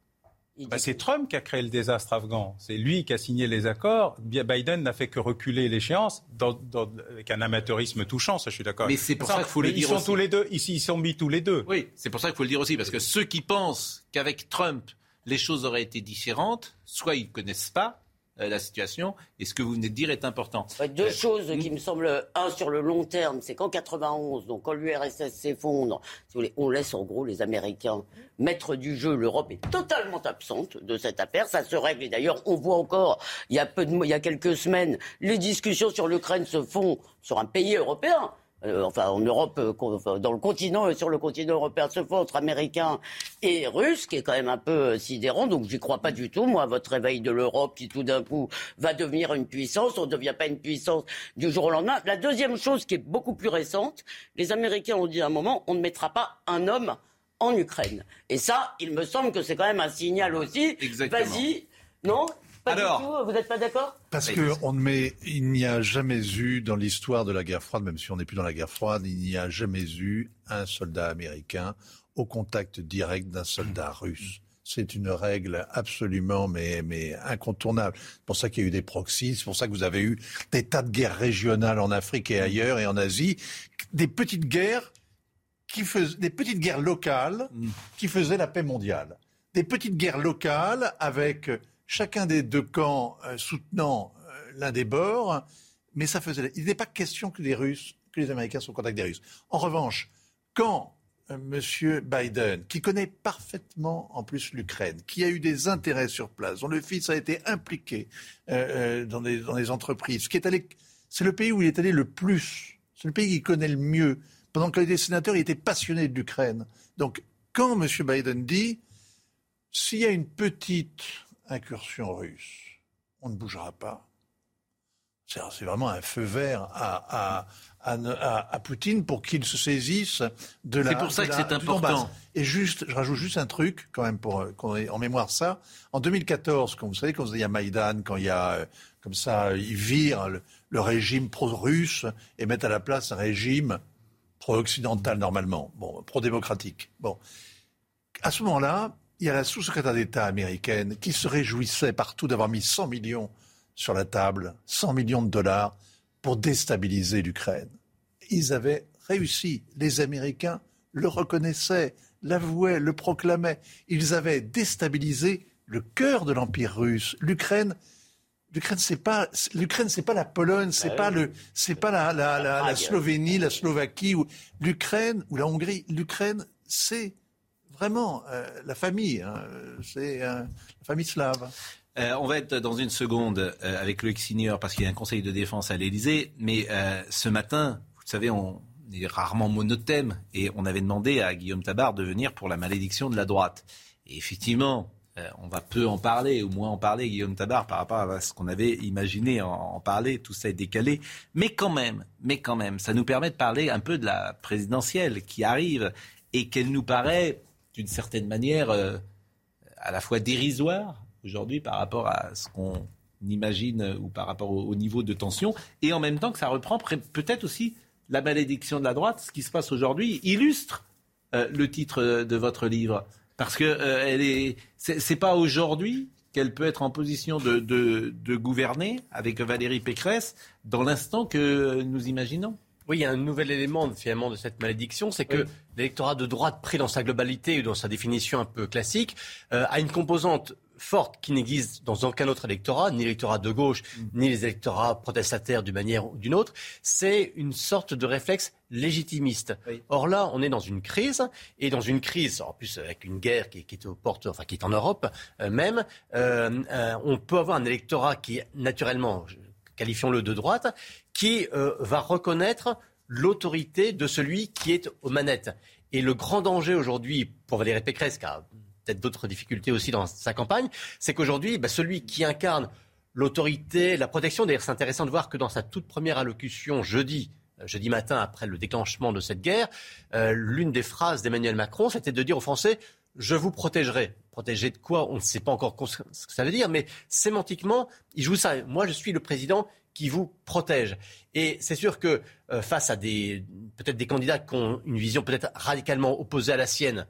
Bah, c'est Trump qui a créé le désastre afghan. C'est lui qui a signé les accords. Biden n'a fait que reculer l'échéance avec un amateurisme touchant, ça je suis d'accord. Mais c'est pour ça, qu'il faut le dire ils sont tous les deux, ici ils sont mis tous les deux. Oui, c'est pour ça qu'il faut le dire aussi, parce que ceux qui pensent qu'avec Trump les choses auraient été différentes, soit ils ne connaissent pas, la situation. Et ce que vous venez de dire est important. deux euh, choses qui me semblent. Un, sur le long terme, c'est qu'en 91, donc quand l'URSS s'effondre, on laisse en gros les Américains maître du jeu. L'Europe est totalement absente de cette affaire. Ça se règle. Et d'ailleurs, on voit encore, il y a, peu de, il y a quelques semaines, les discussions sur l'Ukraine se font sur un pays européen. Euh, enfin en Europe, euh, dans le continent, euh, sur le continent européen, se font entre Américains et Russes, qui est quand même un peu sidérant. Donc j'y crois pas du tout, moi, à votre réveil de l'Europe qui tout d'un coup va devenir une puissance. On ne devient pas une puissance du jour au lendemain. La deuxième chose qui est beaucoup plus récente, les Américains ont dit à un moment, on ne mettra pas un homme en Ukraine. Et ça, il me semble que c'est quand même un signal aussi. Vas-y, non? Alors, Vous n'êtes pas d'accord? Parce que on met, il n'y a jamais eu dans l'histoire de la guerre froide, même si on n'est plus dans la guerre froide, il n'y a jamais eu un soldat américain au contact direct d'un soldat russe. C'est une règle absolument mais, mais incontournable. C'est pour ça qu'il y a eu des proxys, c'est pour ça que vous avez eu des tas de guerres régionales en Afrique et ailleurs et en Asie, des petites guerres qui faisaient, des petites guerres locales qui faisaient la paix mondiale. Des petites guerres locales avec chacun des deux camps euh, soutenant euh, l'un des bords, mais ça faisait. Il n'est pas question que les Russes, que les Américains soient en contact des Russes. En revanche, quand euh, M. Biden, qui connaît parfaitement en plus l'Ukraine, qui a eu des intérêts sur place, dont le fils a été impliqué dans, des, dans des entreprises, qui est allé, c'est le pays où il est allé le plus, c'est le pays qu'il connaît le mieux. Pendant qu'il était sénateur, il était passionné de l'Ukraine. Donc, quand M. Biden dit, s'il y a une petite incursion russe, on ne bougera pas. C'est vraiment un feu vert à, à, Poutine pour qu'il se saisisse de la. C'est pour ça que c'est important. Et juste, je rajoute juste un truc quand même pour qu'on ait en mémoire ça. En 2014, quand vous savez quand il y a Maïdan, quand il y a euh, comme ça, ils virent le, le régime pro-russe et mettent à la place un régime pro-occidental normalement, bon, pro-démocratique. Bon, à ce moment-là, il y a la sous-secrétaire d'État américaine qui se réjouissait partout d'avoir mis 100 millions sur la table, 100 millions de dollars pour déstabiliser l'Ukraine. Ils avaient réussi. Les Américains le reconnaissaient, l'avouaient, le proclamaient. Ils avaient déstabilisé le cœur de l'empire russe. L'Ukraine, l'Ukraine c'est pas l'Ukraine c'est pas la Pologne, c'est ah pas le c'est pas la, la, la Slovénie, la Slovaquie ou l'Ukraine ou la Hongrie. L'Ukraine c'est vraiment euh, la famille. Hein, c'est euh, la famille slave. Euh, on va être dans une seconde avec Loïc Signor parce qu'il y a un conseil de défense à l'Élysée. Mais ce matin, vous savez, on est rarement monothème et on avait demandé à Guillaume Tabar de venir pour la malédiction de la droite. Et effectivement, on va peu en parler, ou moins en parler, Guillaume Tabar, par rapport à ce qu'on avait imaginé en, en, parler. Tout ça est décalé. Mais quand même, mais quand même, ça nous permet de parler un peu de la présidentielle qui arrive et qu'elle nous paraît d'une certaine manière euh, à la fois dérisoire aujourd'hui par rapport à ce qu'on imagine euh, ou par rapport au, niveau de tension, et en même temps que ça reprend peut-être aussi la malédiction de la droite. Ce qui se passe aujourd'hui illustre euh, le titre de votre livre. Parce que elle est, c'est pas aujourd'hui qu'elle peut être en position de, gouverner avec Valérie Pécresse dans l'instant que nous imaginons. Oui, il y a un nouvel élément finalement de cette malédiction, c'est que l'électorat de droite pris dans sa globalité ou dans sa définition un peu classique euh, a une composante forte qui n'existe dans aucun autre électorat, ni l'électorat de gauche, mm. ni les électorats protestataires d'une manière ou d'une autre. C'est une sorte de réflexe légitimiste. Or là, on est dans une crise, et dans une crise, en plus avec une guerre qui, est aux portes, enfin qui est en Europe euh, même, euh, euh, on peut avoir un électorat qui, naturellement, qualifions-le de droite, qui va reconnaître l'autorité de celui qui est aux manettes. Et le grand danger aujourd'hui pour Valérie Pécresse, qui a peut-être d'autres difficultés aussi dans sa campagne, c'est qu'aujourd'hui, bah, celui qui incarne l'autorité, la protection, d'ailleurs c'est intéressant de voir que dans sa toute première allocution jeudi, euh, jeudi matin après le déclenchement de cette guerre, euh, l'une des phrases d'Emmanuel Macron, c'était de dire aux Français je vous protégerai. Protéger de quoi On ne sait pas encore ce que ça veut dire, mais sémantiquement, il joue ça. Moi, je suis le président qui vous protège. Et c'est sûr que euh, face à des peut-être des candidats qui ont une vision peut-être radicalement opposée à la sienne,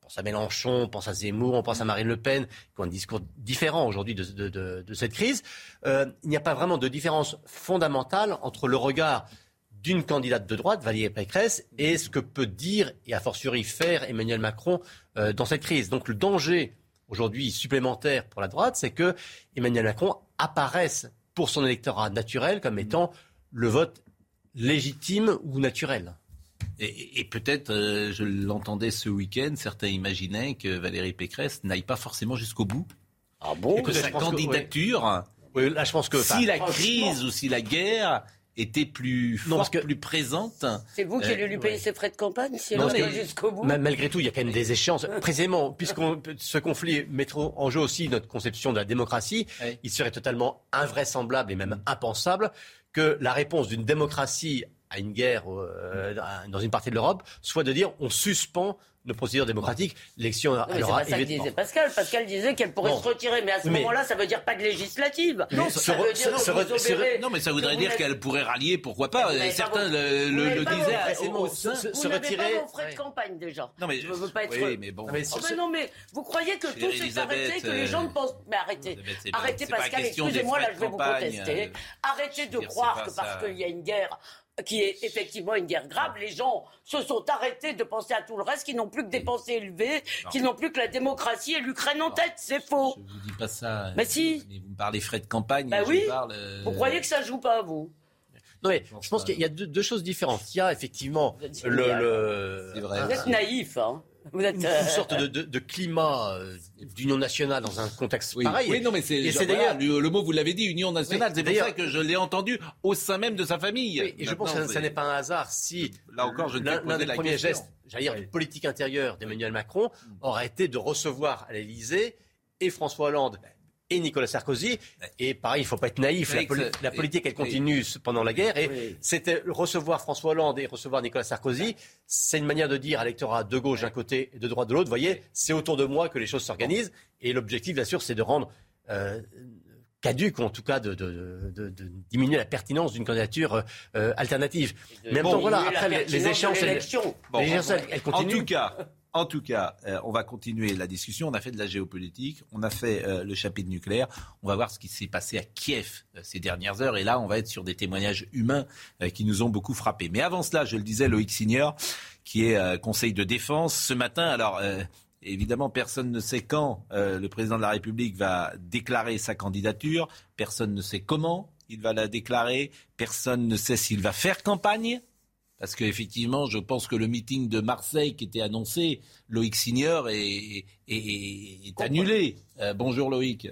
pense à Mélenchon, on pense à Zemmour, on pense à Marine Le Pen, qui ont un discours différent aujourd'hui de, cette crise. Euh, il n'y a pas vraiment de différence fondamentale entre le regard d'une candidate de droite, Valérie Pécresse, et ce que peut dire et a fortiori faire Emmanuel Macron euh, dans cette crise. Donc le danger aujourd'hui supplémentaire pour la droite, c'est que Emmanuel Macron apparaisse pour son électorat naturel comme étant le vote légitime ou naturel. Et, peut-être, euh, je l'entendais ce week-end, certains imaginaient que Valérie Pécresse n'aille pas forcément jusqu'au bout. Ah bon Et que sa candidature, là, je pense que, si la crise ou si la guerre était plus forte, plus présente. C'est vous qui allez lui payer ses frais de campagne si elle va jusqu'au bout Malgré tout, il y a quand même des échéances. Précisément, puisque ce conflit met en jeu aussi notre conception de la démocratie, il serait totalement invraisemblable et même impensable que la réponse d'une démocratie à une guerre euh, dans une partie de l'Europe, soit de dire on suspend nos procédures démocratiques. L'élection aura C'est pas ça que disait Pascal. Pascal disait qu'elle pourrait se retirer, mais à ce moment-là, ça veut dire pas de législative. Non, ça, veut dire non, mais ça voudrait dire qu'elle pourrait rallier, pourquoi pas. Certains le, disaient assez au sein. Se retirer. Pas vos frais de campagne déjà. Non mais je veux pas être. Oui, mais bon. Oh, non, mais vous croyez que tout s'est arrêté, que les gens ne pensent. Mais arrêtez, arrêtez, Pascal. Excusez-moi, là, je vais vous contester. Euh, arrêtez de croire que parce qu'il y a une guerre qui est effectivement une guerre grave. Les gens se sont arrêtés de penser à tout le reste, qui n'ont plus que des pensées élevées, qui n'ont plus que la démocratie et l'Ukraine en tête. C'est faux. Je vous dis pas ça. Mais si. Vous me parlez frais de campagne. Bah oui. Vous croyez que ça joue pas, vous? Non, mais je pense qu'il y a deux, choses différentes. Il y a effectivement le. Vous êtes naïf, hein vous êtes, une euh, sorte de, de, de climat euh, d'union nationale dans un contexte pareil. Oui, non, mais c'est d'ailleurs le, mot vous l'avez dit, union nationale. c'est pour ça que je l'ai entendu au sein même de sa famille. et je pense que ça, n'est pas un hasard si là encore je l'un des premiers gestes, j'allais dire, de politique intérieure d'Emmanuel Macron aurait été de recevoir à l'Élysée et François Hollande et Nicolas Sarkozy. Et pareil, il ne faut pas être naïf. La, politique, elle continue pendant la guerre. Et c'était recevoir François Hollande et recevoir Nicolas Sarkozy. C'est une manière de dire à l'électorat de gauche d'un côté et de droite de l'autre, voyez, c'est autour de moi que les choses s'organisent. Et l'objectif, bien sûr, c'est de rendre euh, caduque, en tout cas de, diminuer la pertinence d'une candidature euh, alternative. Mais bon, voilà, après les, échéances, elles, continuent. En tout cas, en tout cas, euh, on va continuer la discussion. On a fait de la géopolitique, on a fait euh, le chapitre nucléaire. On va voir ce qui s'est passé à Kiev euh, ces dernières heures. Et là, on va être sur des témoignages humains qui nous ont beaucoup frappés. Mais avant cela, je le disais, Loïc Signor, qui est conseil de défense ce matin. Alors, évidemment, personne ne sait quand le président de la République va déclarer sa candidature. Personne ne sait comment il va la déclarer. Personne ne sait s'il va faire campagne. Parce qu'effectivement, je pense que le meeting de Marseille qui était annoncé, Loïc Signor, est, est annulé. Euh, bonjour Loïc.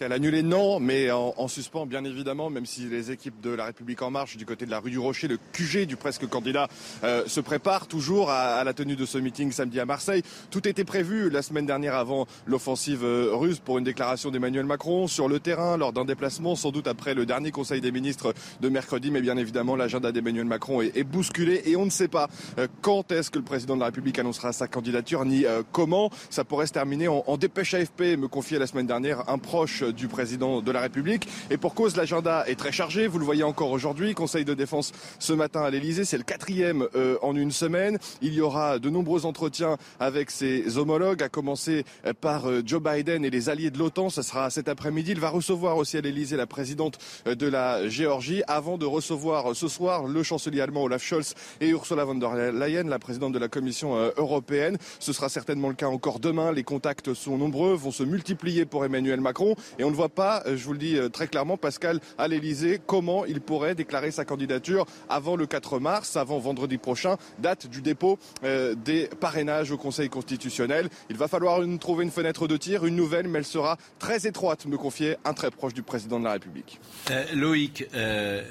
Qu'elle annulé, non, mais en, suspens, bien évidemment, même si les équipes de La République En Marche, du côté de la rue du Rocher, le QG du presque candidat, euh, se préparent toujours à, la tenue de ce meeting samedi à Marseille. Tout était prévu la semaine dernière avant l'offensive euh, russe pour une déclaration d'Emmanuel Macron sur le terrain, lors d'un déplacement, sans doute après le dernier Conseil des ministres de mercredi, mais bien évidemment, l'agenda d'Emmanuel Macron est, bousculé et on ne sait pas euh, quand est-ce que le président de la République annoncera sa candidature, ni comment. Ça pourrait se terminer en, en dépêche AFP, me confiait la semaine dernière un proche du président de la République. Et pour cause, l'agenda est très chargé. Vous le voyez encore aujourd'hui. Conseil de défense ce matin à l'Elysée. C'est le quatrième euh, en une semaine. Il y aura de nombreux entretiens avec ses homologues, à commencer par euh, Joe Biden et les alliés de l'OTAN. Ce sera cet après-midi. Il va recevoir aussi à l'Elysée la présidente euh, de la Géorgie avant de recevoir ce soir le chancelier allemand Olaf Scholz et Ursula von der Leyen, la présidente de la Commission européenne. Ce sera certainement le cas encore demain. Les contacts sont nombreux, vont se multiplier pour Emmanuel Macron. Et on ne voit pas, je vous le dis très clairement, Pascal, à l'Elysée, comment il pourrait déclarer sa candidature avant le 4 mars, avant vendredi prochain, date du dépôt euh, des parrainages au Conseil constitutionnel. Il va falloir trouver une fenêtre de tir, une nouvelle, mais elle sera très étroite, me confiait un très proche du président de la République. Euh, Loïc, euh,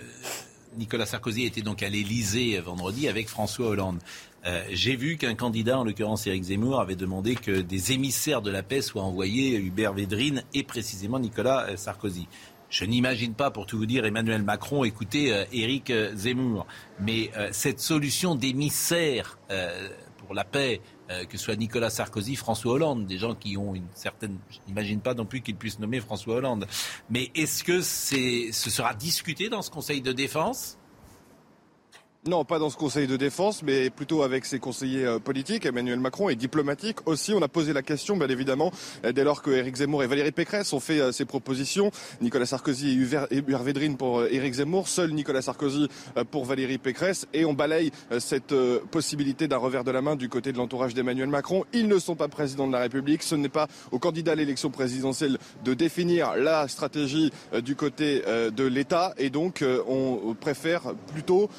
Nicolas Sarkozy était donc à l'Elysée vendredi avec François Hollande. J'ai vu qu'un candidat, en l'occurrence Éric Zemmour, avait demandé que des émissaires de la paix soient envoyés, Hubert Védrine et précisément Nicolas Sarkozy. Je n'imagine pas, pour tout vous dire, Emmanuel Macron écouter euh, Éric euh, Zemmour. Mais euh, cette solution d'émissaire pour la paix, que ce soit Nicolas Sarkozy, François Hollande, des gens qui ont une certaine... Je n'imagine pas non plus qu'ils puissent nommer François Hollande. Mais est-ce que c'est, ce sera discuté dans ce Conseil de défense? Non, pas dans ce Conseil de défense, mais plutôt avec ses conseillers euh, politiques, Emmanuel Macron, et diplomatiques aussi. On a posé la question, bien évidemment, euh, dès lors que Éric Zemmour et Valérie Pécresse ont fait ces euh, propositions. Nicolas Sarkozy et Hubert Védrine pour Éric Zemmour, seul Nicolas Sarkozy pour Valérie Pécresse, et on balaye cette possibilité d'un revers de la main du côté de l'entourage d'Emmanuel Macron. Ils ne sont pas présidents de la République. Ce n'est pas au candidat à l'élection présidentielle de définir la stratégie du côté de l'État, et donc on préfère plutôt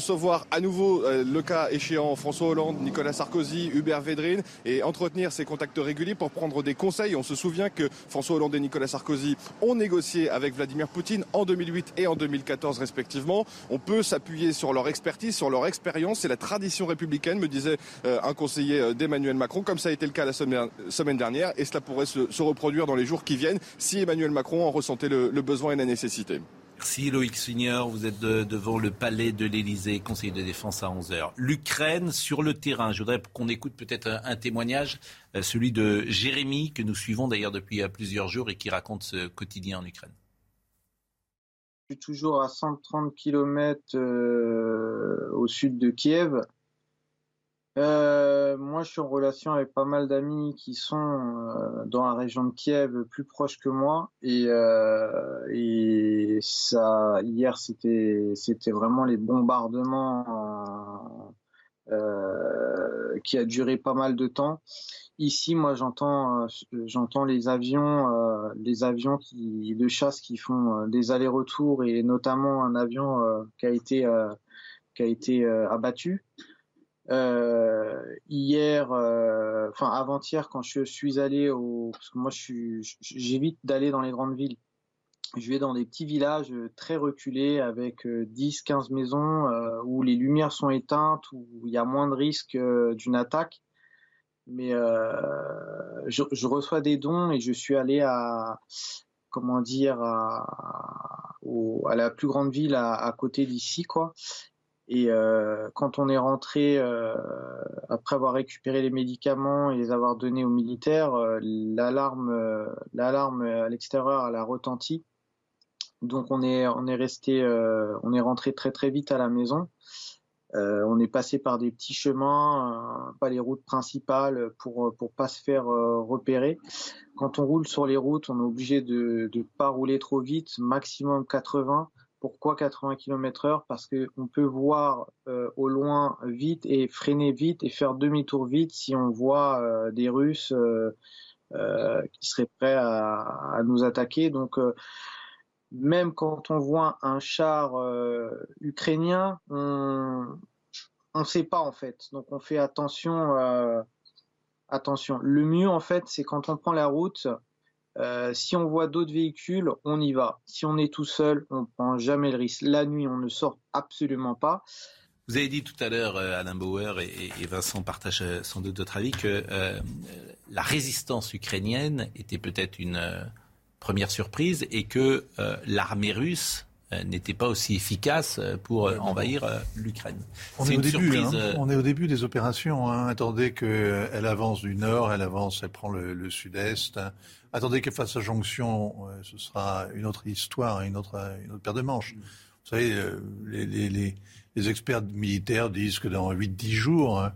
recevoir à nouveau euh, le cas échéant François Hollande, Nicolas Sarkozy, Hubert Védrine et entretenir ces contacts réguliers pour prendre des conseils. On se souvient que François Hollande et Nicolas Sarkozy ont négocié avec Vladimir Poutine en 2008 et en 2014 respectivement. On peut s'appuyer sur leur expertise, sur leur expérience. C'est la tradition républicaine, me disait euh, un conseiller euh, d'Emmanuel Macron, comme ça a été le cas la semaine dernière. Et cela pourrait se, reproduire dans les jours qui viennent si Emmanuel Macron en ressentait le besoin et la nécessité. Merci Loïc Signor, vous êtes devant le palais de l'Elysée, conseiller de défense à 11h. L'Ukraine sur le terrain, je voudrais qu'on écoute peut-être un, témoignage, euh, celui de Jérémy, que nous suivons d'ailleurs depuis euh, plusieurs jours et qui raconte ce quotidien en Ukraine. Je suis toujours à 130 km euh, au sud de Kiev. Euh, moi, je suis en relation avec pas mal d'amis qui sont euh, dans la région de Kiev, plus proches que moi, euh, et ça, hier, c'était, vraiment les bombardements qui a duré pas mal de temps. Ici, moi, j'entends, les avions, les avions de chasse qui font des allers-retours, et notamment un avion qui a été abattu. Euh, hier, euh, enfin avant-hier, quand je suis allé au, parce que moi j'évite d'aller dans les grandes villes. Je vais dans des petits villages très reculés avec 10-15 euh, maisons où les lumières sont éteintes, où il y a moins de risques d'une attaque. Mais je, reçois des dons et je suis allé à, comment dire, à, à la plus grande ville à, à côté d'ici, quoi. Et euh, quand on est rentré, euh, après avoir récupéré les médicaments et les avoir donnés aux militaires, euh, l'alarme, l'alarme à l'extérieur, elle a retenti. Donc on est, on est resté, on est rentré très très vite à la maison. on est passé par des petits chemins, pas les routes principales pour pour pas se faire repérer. Quand on roule sur les routes, on est obligé de ne pas rouler trop vite, maximum 80 pourquoi 80 km heure? Parce qu'on peut voir euh, au loin vite et freiner vite et faire demi-tour vite si on voit euh, des Russes euh, qui seraient prêts à, nous attaquer. Donc même quand on voit un char ukrainien, on ne sait pas en fait. Donc on fait attention. attention. Le mieux en fait, c'est quand on prend la route, euh, si on voit d'autres véhicules, on y va. Si on est tout seul, on ne prend jamais le risque. La nuit, on ne sort absolument pas. Vous avez dit tout à l'heure, euh, Alain Bauer et, Vincent partagent euh, sans doute votre avis, que la résistance ukrainienne était peut-être une première surprise et que l'armée russe n'était pas aussi efficace pour envahir l'Ukraine. On est, au début, hein. on est au début des opérations. Hein. Attendez qu'elle avance du nord, elle avance, elle prend le, sud-est. Attendez qu'elle fasse sa jonction, ce sera une autre histoire, une autre, une autre paire de manches. Vous savez, les, les, les, experts militaires disent que dans 8-10 jours, hein,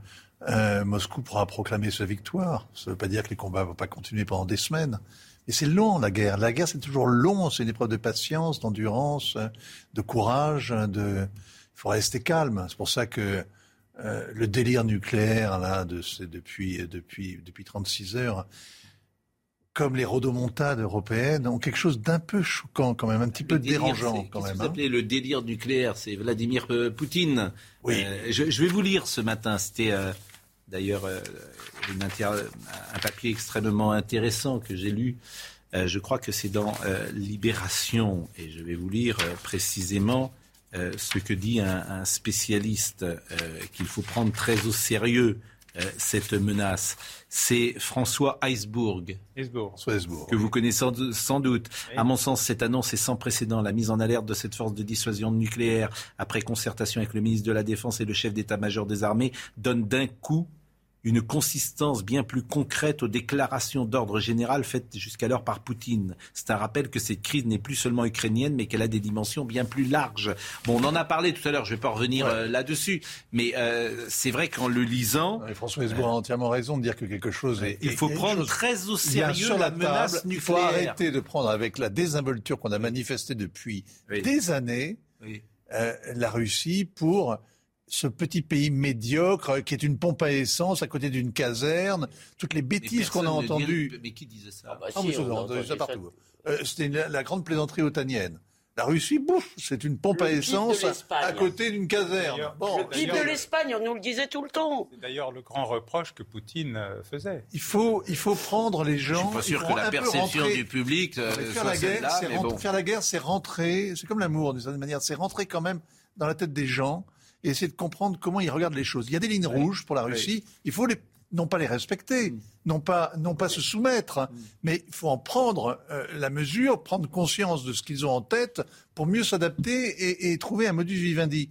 euh, Moscou pourra proclamer sa victoire. Ça ne veut pas dire que les combats ne vont pas continuer pendant des semaines. Et c'est long, la guerre. La guerre, c'est toujours long. C'est une épreuve de patience, d'endurance, de courage. De... Il faut rester calme. C'est pour ça que euh, le délire nucléaire, là, de, depuis, depuis, depuis 36 heures, comme les rodomontades européennes, ont quelque chose d'un peu choquant quand même, un petit peu dérangeant quand même. Vous hein. appelez le délire nucléaire, c'est Vladimir euh, Poutine. Oui. je, je, vais vous lire ce matin. C'était D'ailleurs, euh, un papier extrêmement intéressant que j'ai lu. Euh, je crois que c'est dans euh, Libération, et je vais vous lire précisément ce que dit un, spécialiste qu'il faut prendre très au sérieux cette menace. C'est François Heisbourg, que vous connaissez sans, doute. À mon sens, cette annonce est sans précédent. La mise en alerte de cette force de dissuasion nucléaire, après concertation avec le ministre de la Défense et le chef d'état-major des armées, donne d'un coup une consistance bien plus concrète aux déclarations d'ordre général faites jusqu'alors par Poutine. C'est un rappel que cette crise n'est plus seulement ukrainienne, mais qu'elle a des dimensions bien plus larges. Bon, on en a parlé tout à l'heure, je ne vais pas revenir euh, là-dessus, mais euh, c'est vrai qu'en le lisant... François Hesbourg a entièrement raison de dire que quelque chose est... Il faut prendre très au sérieux la, menace nucléaire. Il faut arrêter de prendre avec la désinvolture qu'on a manifestée depuis des années euh, la Russie pour ce petit pays médiocre euh, qui est une pompe à essence à côté d'une caserne, toutes les bêtises qu'on a entendues. Mais qui disait ça ah, bah ah ça partout. Euh, C'était la grande plaisanterie otanienne. La Russie, bouf, c'est une pompe à essence à côté d'une caserne. Bon, le PIB de l'Espagne, on nous le disait tout le temps. C'est d'ailleurs le grand reproche que Poutine euh, faisait. Il faut, il faut prendre les gens. Je suis pas sûr que la perception du public euh, faire, la guerre, faire la guerre, c'est rentrer. C'est comme l'amour d'une certaine manière. C'est rentrer quand même dans la tête des gens et essayer de comprendre comment ils regardent les choses. Il y a des lignes rouges pour la Russie. Il faut les, non pas les respecter, mm. non pas, non pas se soumettre, mm. mais il faut en prendre euh, la mesure, prendre conscience de ce qu'ils ont en tête pour mieux s'adapter et, trouver un modus vivendi.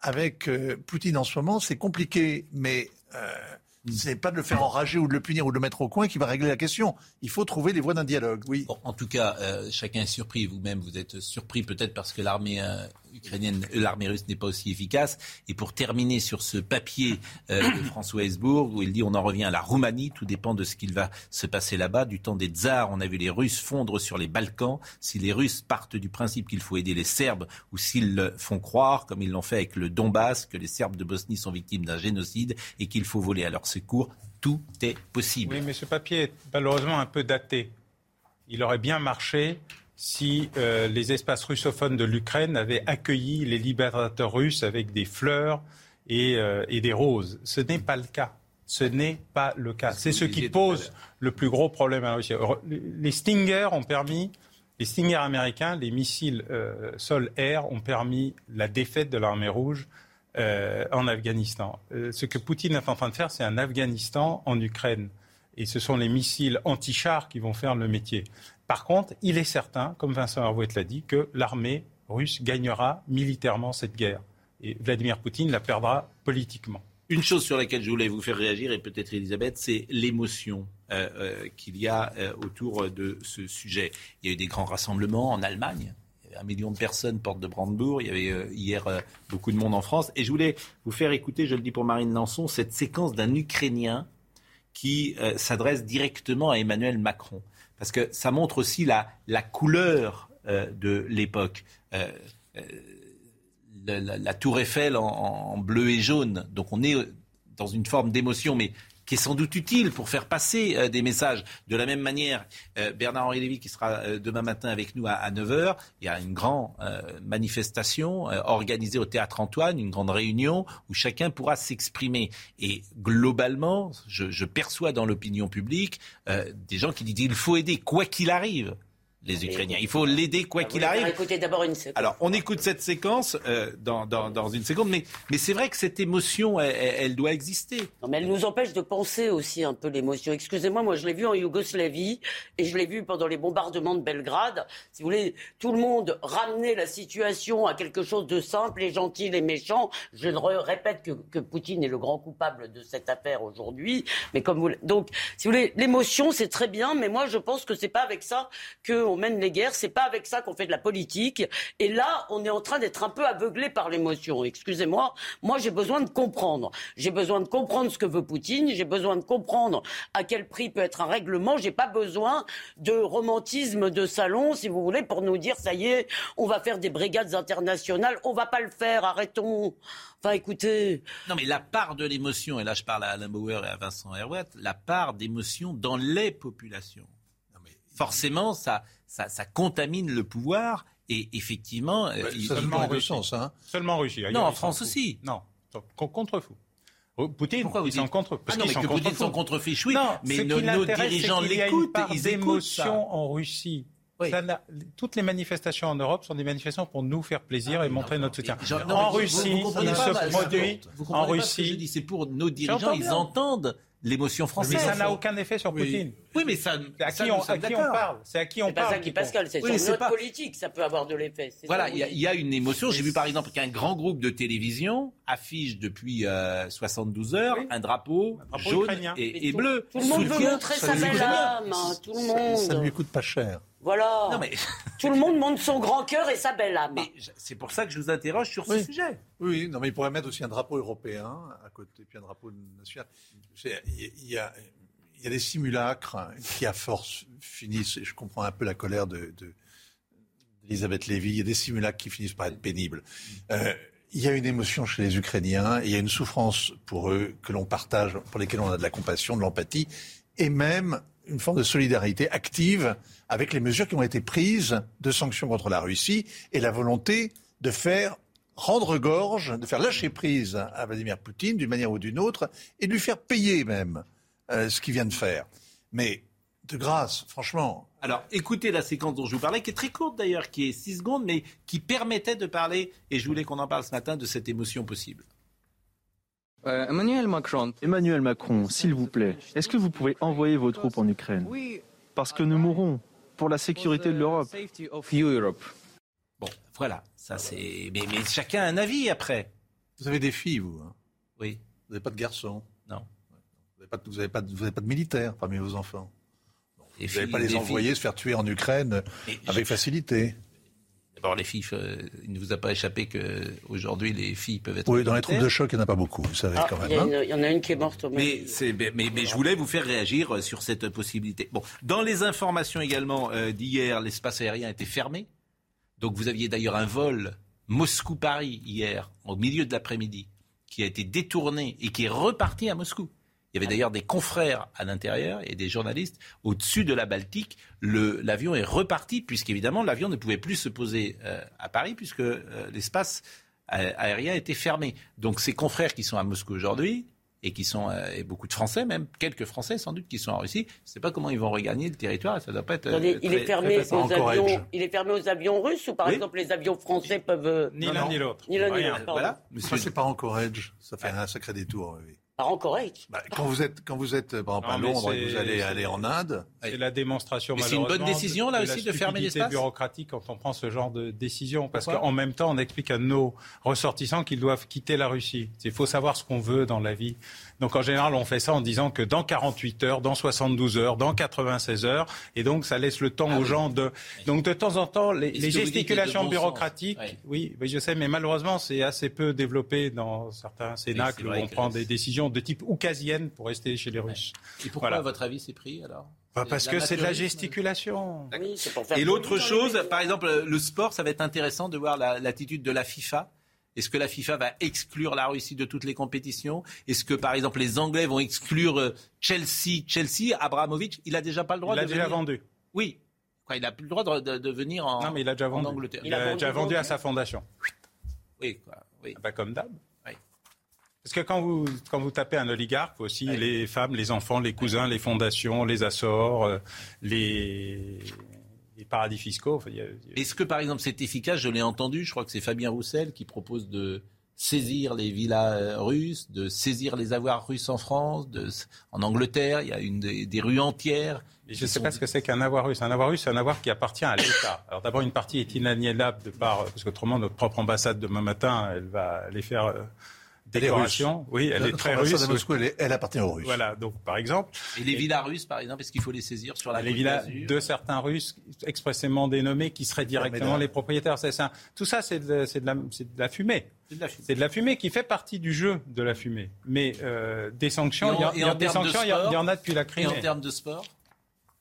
Avec euh, Poutine en ce moment, c'est compliqué, mais euh, Mm. C'est pas de le faire enrager ou de le punir ou de le mettre au coin qui va régler la question. Il faut trouver des voies d'un dialogue, oui. en tout cas, euh, chacun est surpris. Vous-même, vous êtes surpris peut-être parce que l'armée euh, ukrainienne, euh, l'armée russe n'est pas aussi efficace. Et pour terminer sur ce papier de François Hesbourg, où il dit on en revient à la Roumanie, tout dépend de ce qu'il va se passer là-bas. Du temps des tsars, on a vu les Russes fondre sur les Balkans. Si les Russes partent du principe qu'il faut aider les Serbes, ou s'ils font croire, comme ils l'ont fait avec le Donbass, que les Serbes de Bosnie sont victimes d'un génocide et qu'il faut voler à leur secours, tout est possible. Oui, mais ce papier est malheureusement un peu daté. Il aurait bien marché si euh, les espaces russophones de l'Ukraine avaient accueilli les libérateurs russes avec des fleurs et, euh, des roses. Ce n'est pas le cas. Ce n'est pas le cas. C'est ce qui pose le plus gros problème à la Russie. Les Stinger ont permis, les Stinger américains, les missiles euh, sol-air ont permis la défaite de l'armée rouge en Afghanistan. Ce que Poutine est en train de faire, c'est un Afghanistan en Ukraine. Et ce sont les missiles anti-chars qui vont faire le métier. Par contre, il est certain, comme Vincent Hervouet l'a dit, que l'armée russe gagnera militairement cette guerre. Et Vladimir Poutine la perdra politiquement. Une chose sur laquelle je voulais vous faire réagir, et peut-être Elisabeth, c'est l'émotion euh, qu'il y a autour de ce sujet. Il y a eu des grands rassemblements en Allemagne, un million de personnes porte de Brandebourg. Il y avait euh, hier euh, beaucoup de monde en France. Et je voulais vous faire écouter, je le dis pour Marine Lançon, cette séquence d'un Ukrainien qui euh, s'adresse directement à Emmanuel Macron. Parce que ça montre aussi la, la couleur de l'époque. La, tour Eiffel en, en, bleu et jaune. Donc on est dans une forme d'émotion, mais qui est sans doute utile pour faire passer euh, des messages. De la même manière, euh, Bernard-Henri Lévy, qui sera euh, demain matin avec nous à, 9h, il y a une grande manifestation organisée au Théâtre Antoine, une grande réunion où chacun pourra s'exprimer. Et globalement, je, je perçois dans l'opinion publique des gens qui disent qu'il faut aider quoi qu'il arrive les Ukrainiens. Il faut l'aider quoi qu'il arrive. Écoutez d'abord une séquence. Alors, on écoute cette séquence euh, dans, dans, dans, une seconde, mais, mais c'est vrai que cette émotion, elle, elle, doit exister. Non, mais elle nous empêche de penser aussi un peu l'émotion. Excusez-moi, moi je l'ai vu en Yougoslavie et je l'ai vu pendant les bombardements de Belgrade. Si vous voulez, tout le monde ramenait la situation à quelque chose de simple et gentil et méchant. Je répète que, que Poutine est le grand coupable de cette affaire aujourd'hui, mais comme vous, donc, si vous voulez, l'émotion c'est très bien, mais moi je pense que c'est pas avec ça que on mène les guerres, c'est pas avec ça qu'on fait de la politique. Et là, on est en train d'être un peu aveuglé par l'émotion. Excusez-moi, moi j'ai besoin de comprendre. J'ai besoin de comprendre ce que veut Poutine, j'ai besoin de comprendre à quel prix peut être un règlement, j'ai pas besoin de romantisme de salon, si vous voulez, pour nous dire ça y est, on va faire des brigades internationales, on va pas le faire, arrêtons. Enfin, écoutez. Non, mais la part de l'émotion, et là je parle à Alain Bauer et à Vincent Herouet, la part d'émotion dans les populations. Forcément, ça, ça, contamine le pouvoir. Et effectivement, euh, seulement en Russie. Hein. Seulement en Russie. Non, en France aussi. Non, contre fou. Oh, Poutine, Pourquoi vous ils sont contre ah non, mais que Poutine sont contre oui. Non, mais nos, dirigeants l'écoutent, ils écoutent ça. en Russie. toutes les manifestations en Europe sont des manifestations pour nous faire plaisir et montrer notre soutien. en Russie, il se produit. En Russie, c'est pour nos dirigeants, ils entendent l'émotion française. Mais ça n'a aucun effet sur Poutine. Oui, mais ça. À qui, on, à qui on, parle C'est à qui on parle. C'est pas ça qui Pascal, c'est sur notre politique, ça peut avoir de l'effet. Voilà, il y, a une émotion. J'ai vu par exemple qu'un grand groupe de télévision affiche depuis 72 euh, heures un drapeau, jaune et, bleu. Tout le monde veut montrer sa belle âme. Tout le monde. Ça ne lui coûte pas cher. Voilà. Non, mais... Tout le monde montre son grand cœur et sa belle âme. C'est pour ça que je vous interroge sur ce sujet. Oui, non, mais il pourrait mettre aussi un drapeau européen Il y a, des simulacres qui, à force, finissent, et je comprends un peu la colère de, Lévy, il y a des simulacres qui finissent par être pénibles. Euh, il y a une émotion chez les Ukrainiens, il y a une souffrance pour eux que l'on partage, pour lesquels on a de la compassion, de l'empathie, et même une forme de solidarité active avec les mesures qui ont été prises de sanctions contre la Russie et la volonté de faire rendre gorge, de faire lâcher prise à Vladimir Poutine d'une manière ou d'une autre et de lui faire payer même euh, ce qu'il vient de faire. Mais de grâce, franchement. Alors, écoutez la séquence dont je vous parlais, qui est très courte d'ailleurs, qui est 6 secondes, mais qui permettait de parler, et je voulais qu'on en parle ce matin, de cette émotion possible. Euh, Emmanuel Macron. Emmanuel Macron, s'il vous plaît, est-ce que vous pouvez envoyer vos troupes en Ukraine? Parce que nous mourrons pour la sécurité de l'Europe. Voilà, ça c'est. Mais, chacun a un avis après. Vous avez des filles, vous hein Oui. Vous n'avez pas de garçons Non. Vous n'avez pas, pas, pas, de militaires parmi vos enfants Vous n'allez pas les envoyer se faire tuer en Ukraine avec facilité D'abord, les filles, euh, il ne vous a pas échappé qu'aujourd'hui, les filles peuvent être. Oui, dans les troupes de choc, il n'y en a pas beaucoup, vous savez, ah, quand même. Hein. Il y, en a une qui est morte au mais, mais, mais, mais, je voulais vous faire réagir euh, sur cette possibilité. Bon, dans les informations également euh, d'hier, l'espace aérien était fermé. Donc, vous aviez d'ailleurs un vol Moscou-Paris hier, au milieu de l'après-midi, qui a été détourné et qui est reparti à Moscou. Il y avait d'ailleurs des confrères à l'intérieur et des journalistes au-dessus de la Baltique. L'avion est reparti puisqu'évidemment l'avion ne pouvait plus se poser euh, à Paris puisque euh, l'espace aérien était fermé. Donc ces confrères qui sont à Moscou aujourd'hui et qui sont euh, et beaucoup de Français même quelques Français sans doute qui sont en Russie, je ne sais pas comment ils vont regagner le territoire. Ça doit pas être. il est fermé aux avions. Il est fermé aux avions russes ou par exemple les avions français peuvent. Ni l'un ni l'autre. Ni l'un ni l'autre. Voilà. Monsieur, c'est pas en Corrège. Ça fait un sacré détour. Oui. Bah, quand vous êtes, quand vous êtes par exemple, à Londres et que vous allez aller en Inde. C'est la démonstration, C'est une bonne décision, là aussi, de fermer l'espace bureaucratique quand on prend ce genre de décision. Parce qu'en même temps, on explique à nos ressortissants qu'ils doivent quitter la Russie. Il faut savoir ce qu'on veut dans la vie. Donc en général, on fait ça en disant que dans 48 heures, dans 72 heures, dans 96 heures, et donc ça laisse le temps ah aux gens de. Donc de temps en temps, les, gesticulations bureaucratiques, oui, je sais, mais malheureusement, c'est assez peu développé dans certains cénacles où on prend des décisions de type oukasienne pour rester chez les Russes. Et pourquoi, à votre avis, c'est pris alors? Bah, parce que c'est de la gesticulation. et l'autre chose, par exemple, le sport, ça va être intéressant de voir l'attitude de la FIFA est-ce que la FIFA va exclure la Russie de toutes les compétitions? Est-ce que, par exemple, les Anglais vont exclure euh, Chelsea? Chelsea, Abramovich, il a déjà pas le droit de venir. Il a déjà vendu. Oui. il n'a plus le droit de, venir en, non, mais il a déjà vendu. Angleterre. Il, a, déjà vendu à sa fondation. Oui, quoi. Oui. Pas comme d'hab. Parce que quand vous, quand vous tapez un oligarque, aussi les femmes, les enfants, les cousins, les fondations, les Açores, euh, les les paradis fiscaux. Est-ce que par exemple c'est efficace? Je l'ai entendu, je crois que c'est Fabien Roussel qui propose de saisir les villas russes, de saisir les avoirs russes en France, de, en Angleterre, il y a une des, rues entières. je ne sais pas ce que c'est qu'un avoir russe. Un avoir russe, c'est un avoir qui appartient à l'État. Alors d'abord, une partie est inaliénable de par, parce qu'autrement, notre propre ambassade demain matin, elle va les faire euh, décoration. Oui, elle est très russe. elle, appartient aux Russes. Voilà, donc par exemple. Et les villas russes, par exemple, est-ce qu'il faut les saisir sur la Les villas de certains Russes expressément dénommés qui seraient directement les propriétaires. C'est ça. Tout ça, c'est de, de, la fumée. C'est de la fumée qui fait partie du jeu de la fumée. Mais euh, des sanctions, il y, a, des sanctions, il y, en a depuis la crise. Et en termes de sport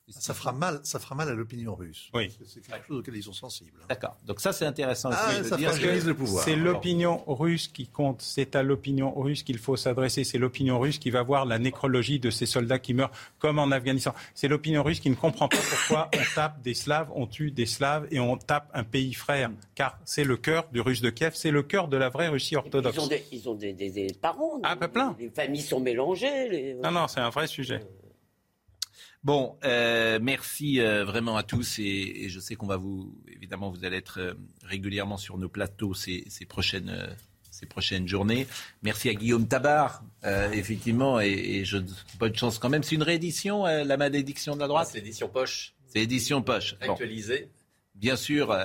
ça fera mal, ça fera mal à l'opinion russe. Oui. C'est quelque chose auquel ils sont sensibles. D'accord. Donc ça, c'est intéressant. Ah, ça le pouvoir. C'est l'opinion russe qui compte. C'est à l'opinion russe qu'il faut s'adresser. C'est l'opinion russe qui va voir la nécrologie de ces soldats qui meurent, comme en Afghanistan. C'est l'opinion russe qui ne comprend pas pourquoi on tape des Slaves, on tue des Slaves et on tape un pays frère. Car c'est le cœur du russe de Kiev, c'est le cœur de la vraie Russie orthodoxe. Ils ont des, des, parents. Ah, pas plein. Les familles sont mélangées. Non, non, c'est un vrai sujet. Bon, euh, merci euh, vraiment à tous et, je sais qu'on va vous, évidemment, vous allez être euh, régulièrement sur nos plateaux ces, prochaines, ces prochaines journées. Merci à Guillaume Tabar, effectivement, et, je bonne chance quand même. C'est une réédition, La malédiction de la droite? C'est édition poche. C'est édition poche. Actualisée. Bien sûr.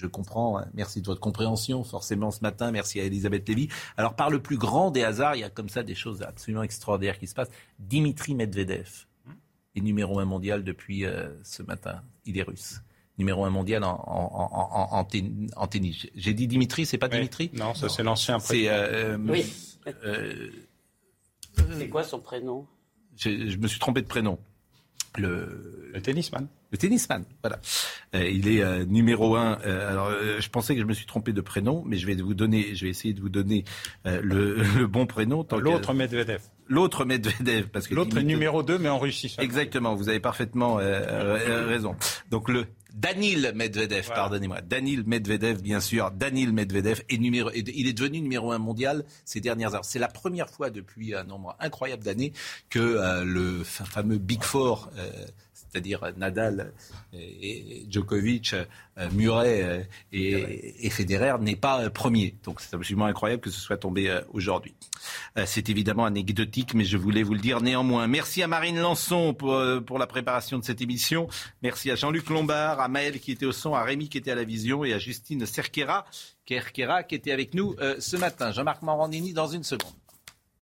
Je comprends. Merci de votre compréhension, forcément, ce matin. Merci à Elisabeth Lévy. Alors, par le plus grand des hasards, il y a comme ça des choses absolument extraordinaires qui se passent. Dimitri Medvedev est numéro un mondial depuis euh, ce matin. Il est russe. Numéro un mondial en, en, en, tennis. J'ai dit Dimitri, c'est pas Dimitri? Non, ça c'est l'ancien C'est. Euh, oui. Euh, c'est quoi son prénom? je, me suis trompé de prénom. Le, le tennisman. Le tennisman, voilà. Euh, il est euh, numéro un. Euh, alors, je pensais que je me suis trompé de prénom, mais je vais vous donner, je vais essayer de vous donner le, le, bon prénom. L'autre Medvedev. L'autre Medvedev, parce que l'autre est numéro 2, mais en Russie. Exactement, vous avez parfaitement raison. Donc le Danil Medvedev, pardonnez-moi. Danil Medvedev, bien sûr. Danil Medvedev est numéro, il est devenu numéro un mondial ces dernières heures. C'est la première fois depuis un nombre incroyable d'années que le fameux Big Four c'est-à-dire Nadal et Djokovic, euh, Murray euh, et, Federer, n'est pas euh, premier. Donc c'est absolument incroyable que ce soit tombé aujourd'hui. C'est évidemment anecdotique, mais je voulais vous le dire néanmoins. Merci à Marine Lançon pour, pour la préparation de cette émission. Merci à Jean-Luc Lombard, à Maël qui était au son, à Rémi qui était à la vision et à Justine Cerquera, qui était avec nous ce matin. Jean-Marc Morandini dans une seconde.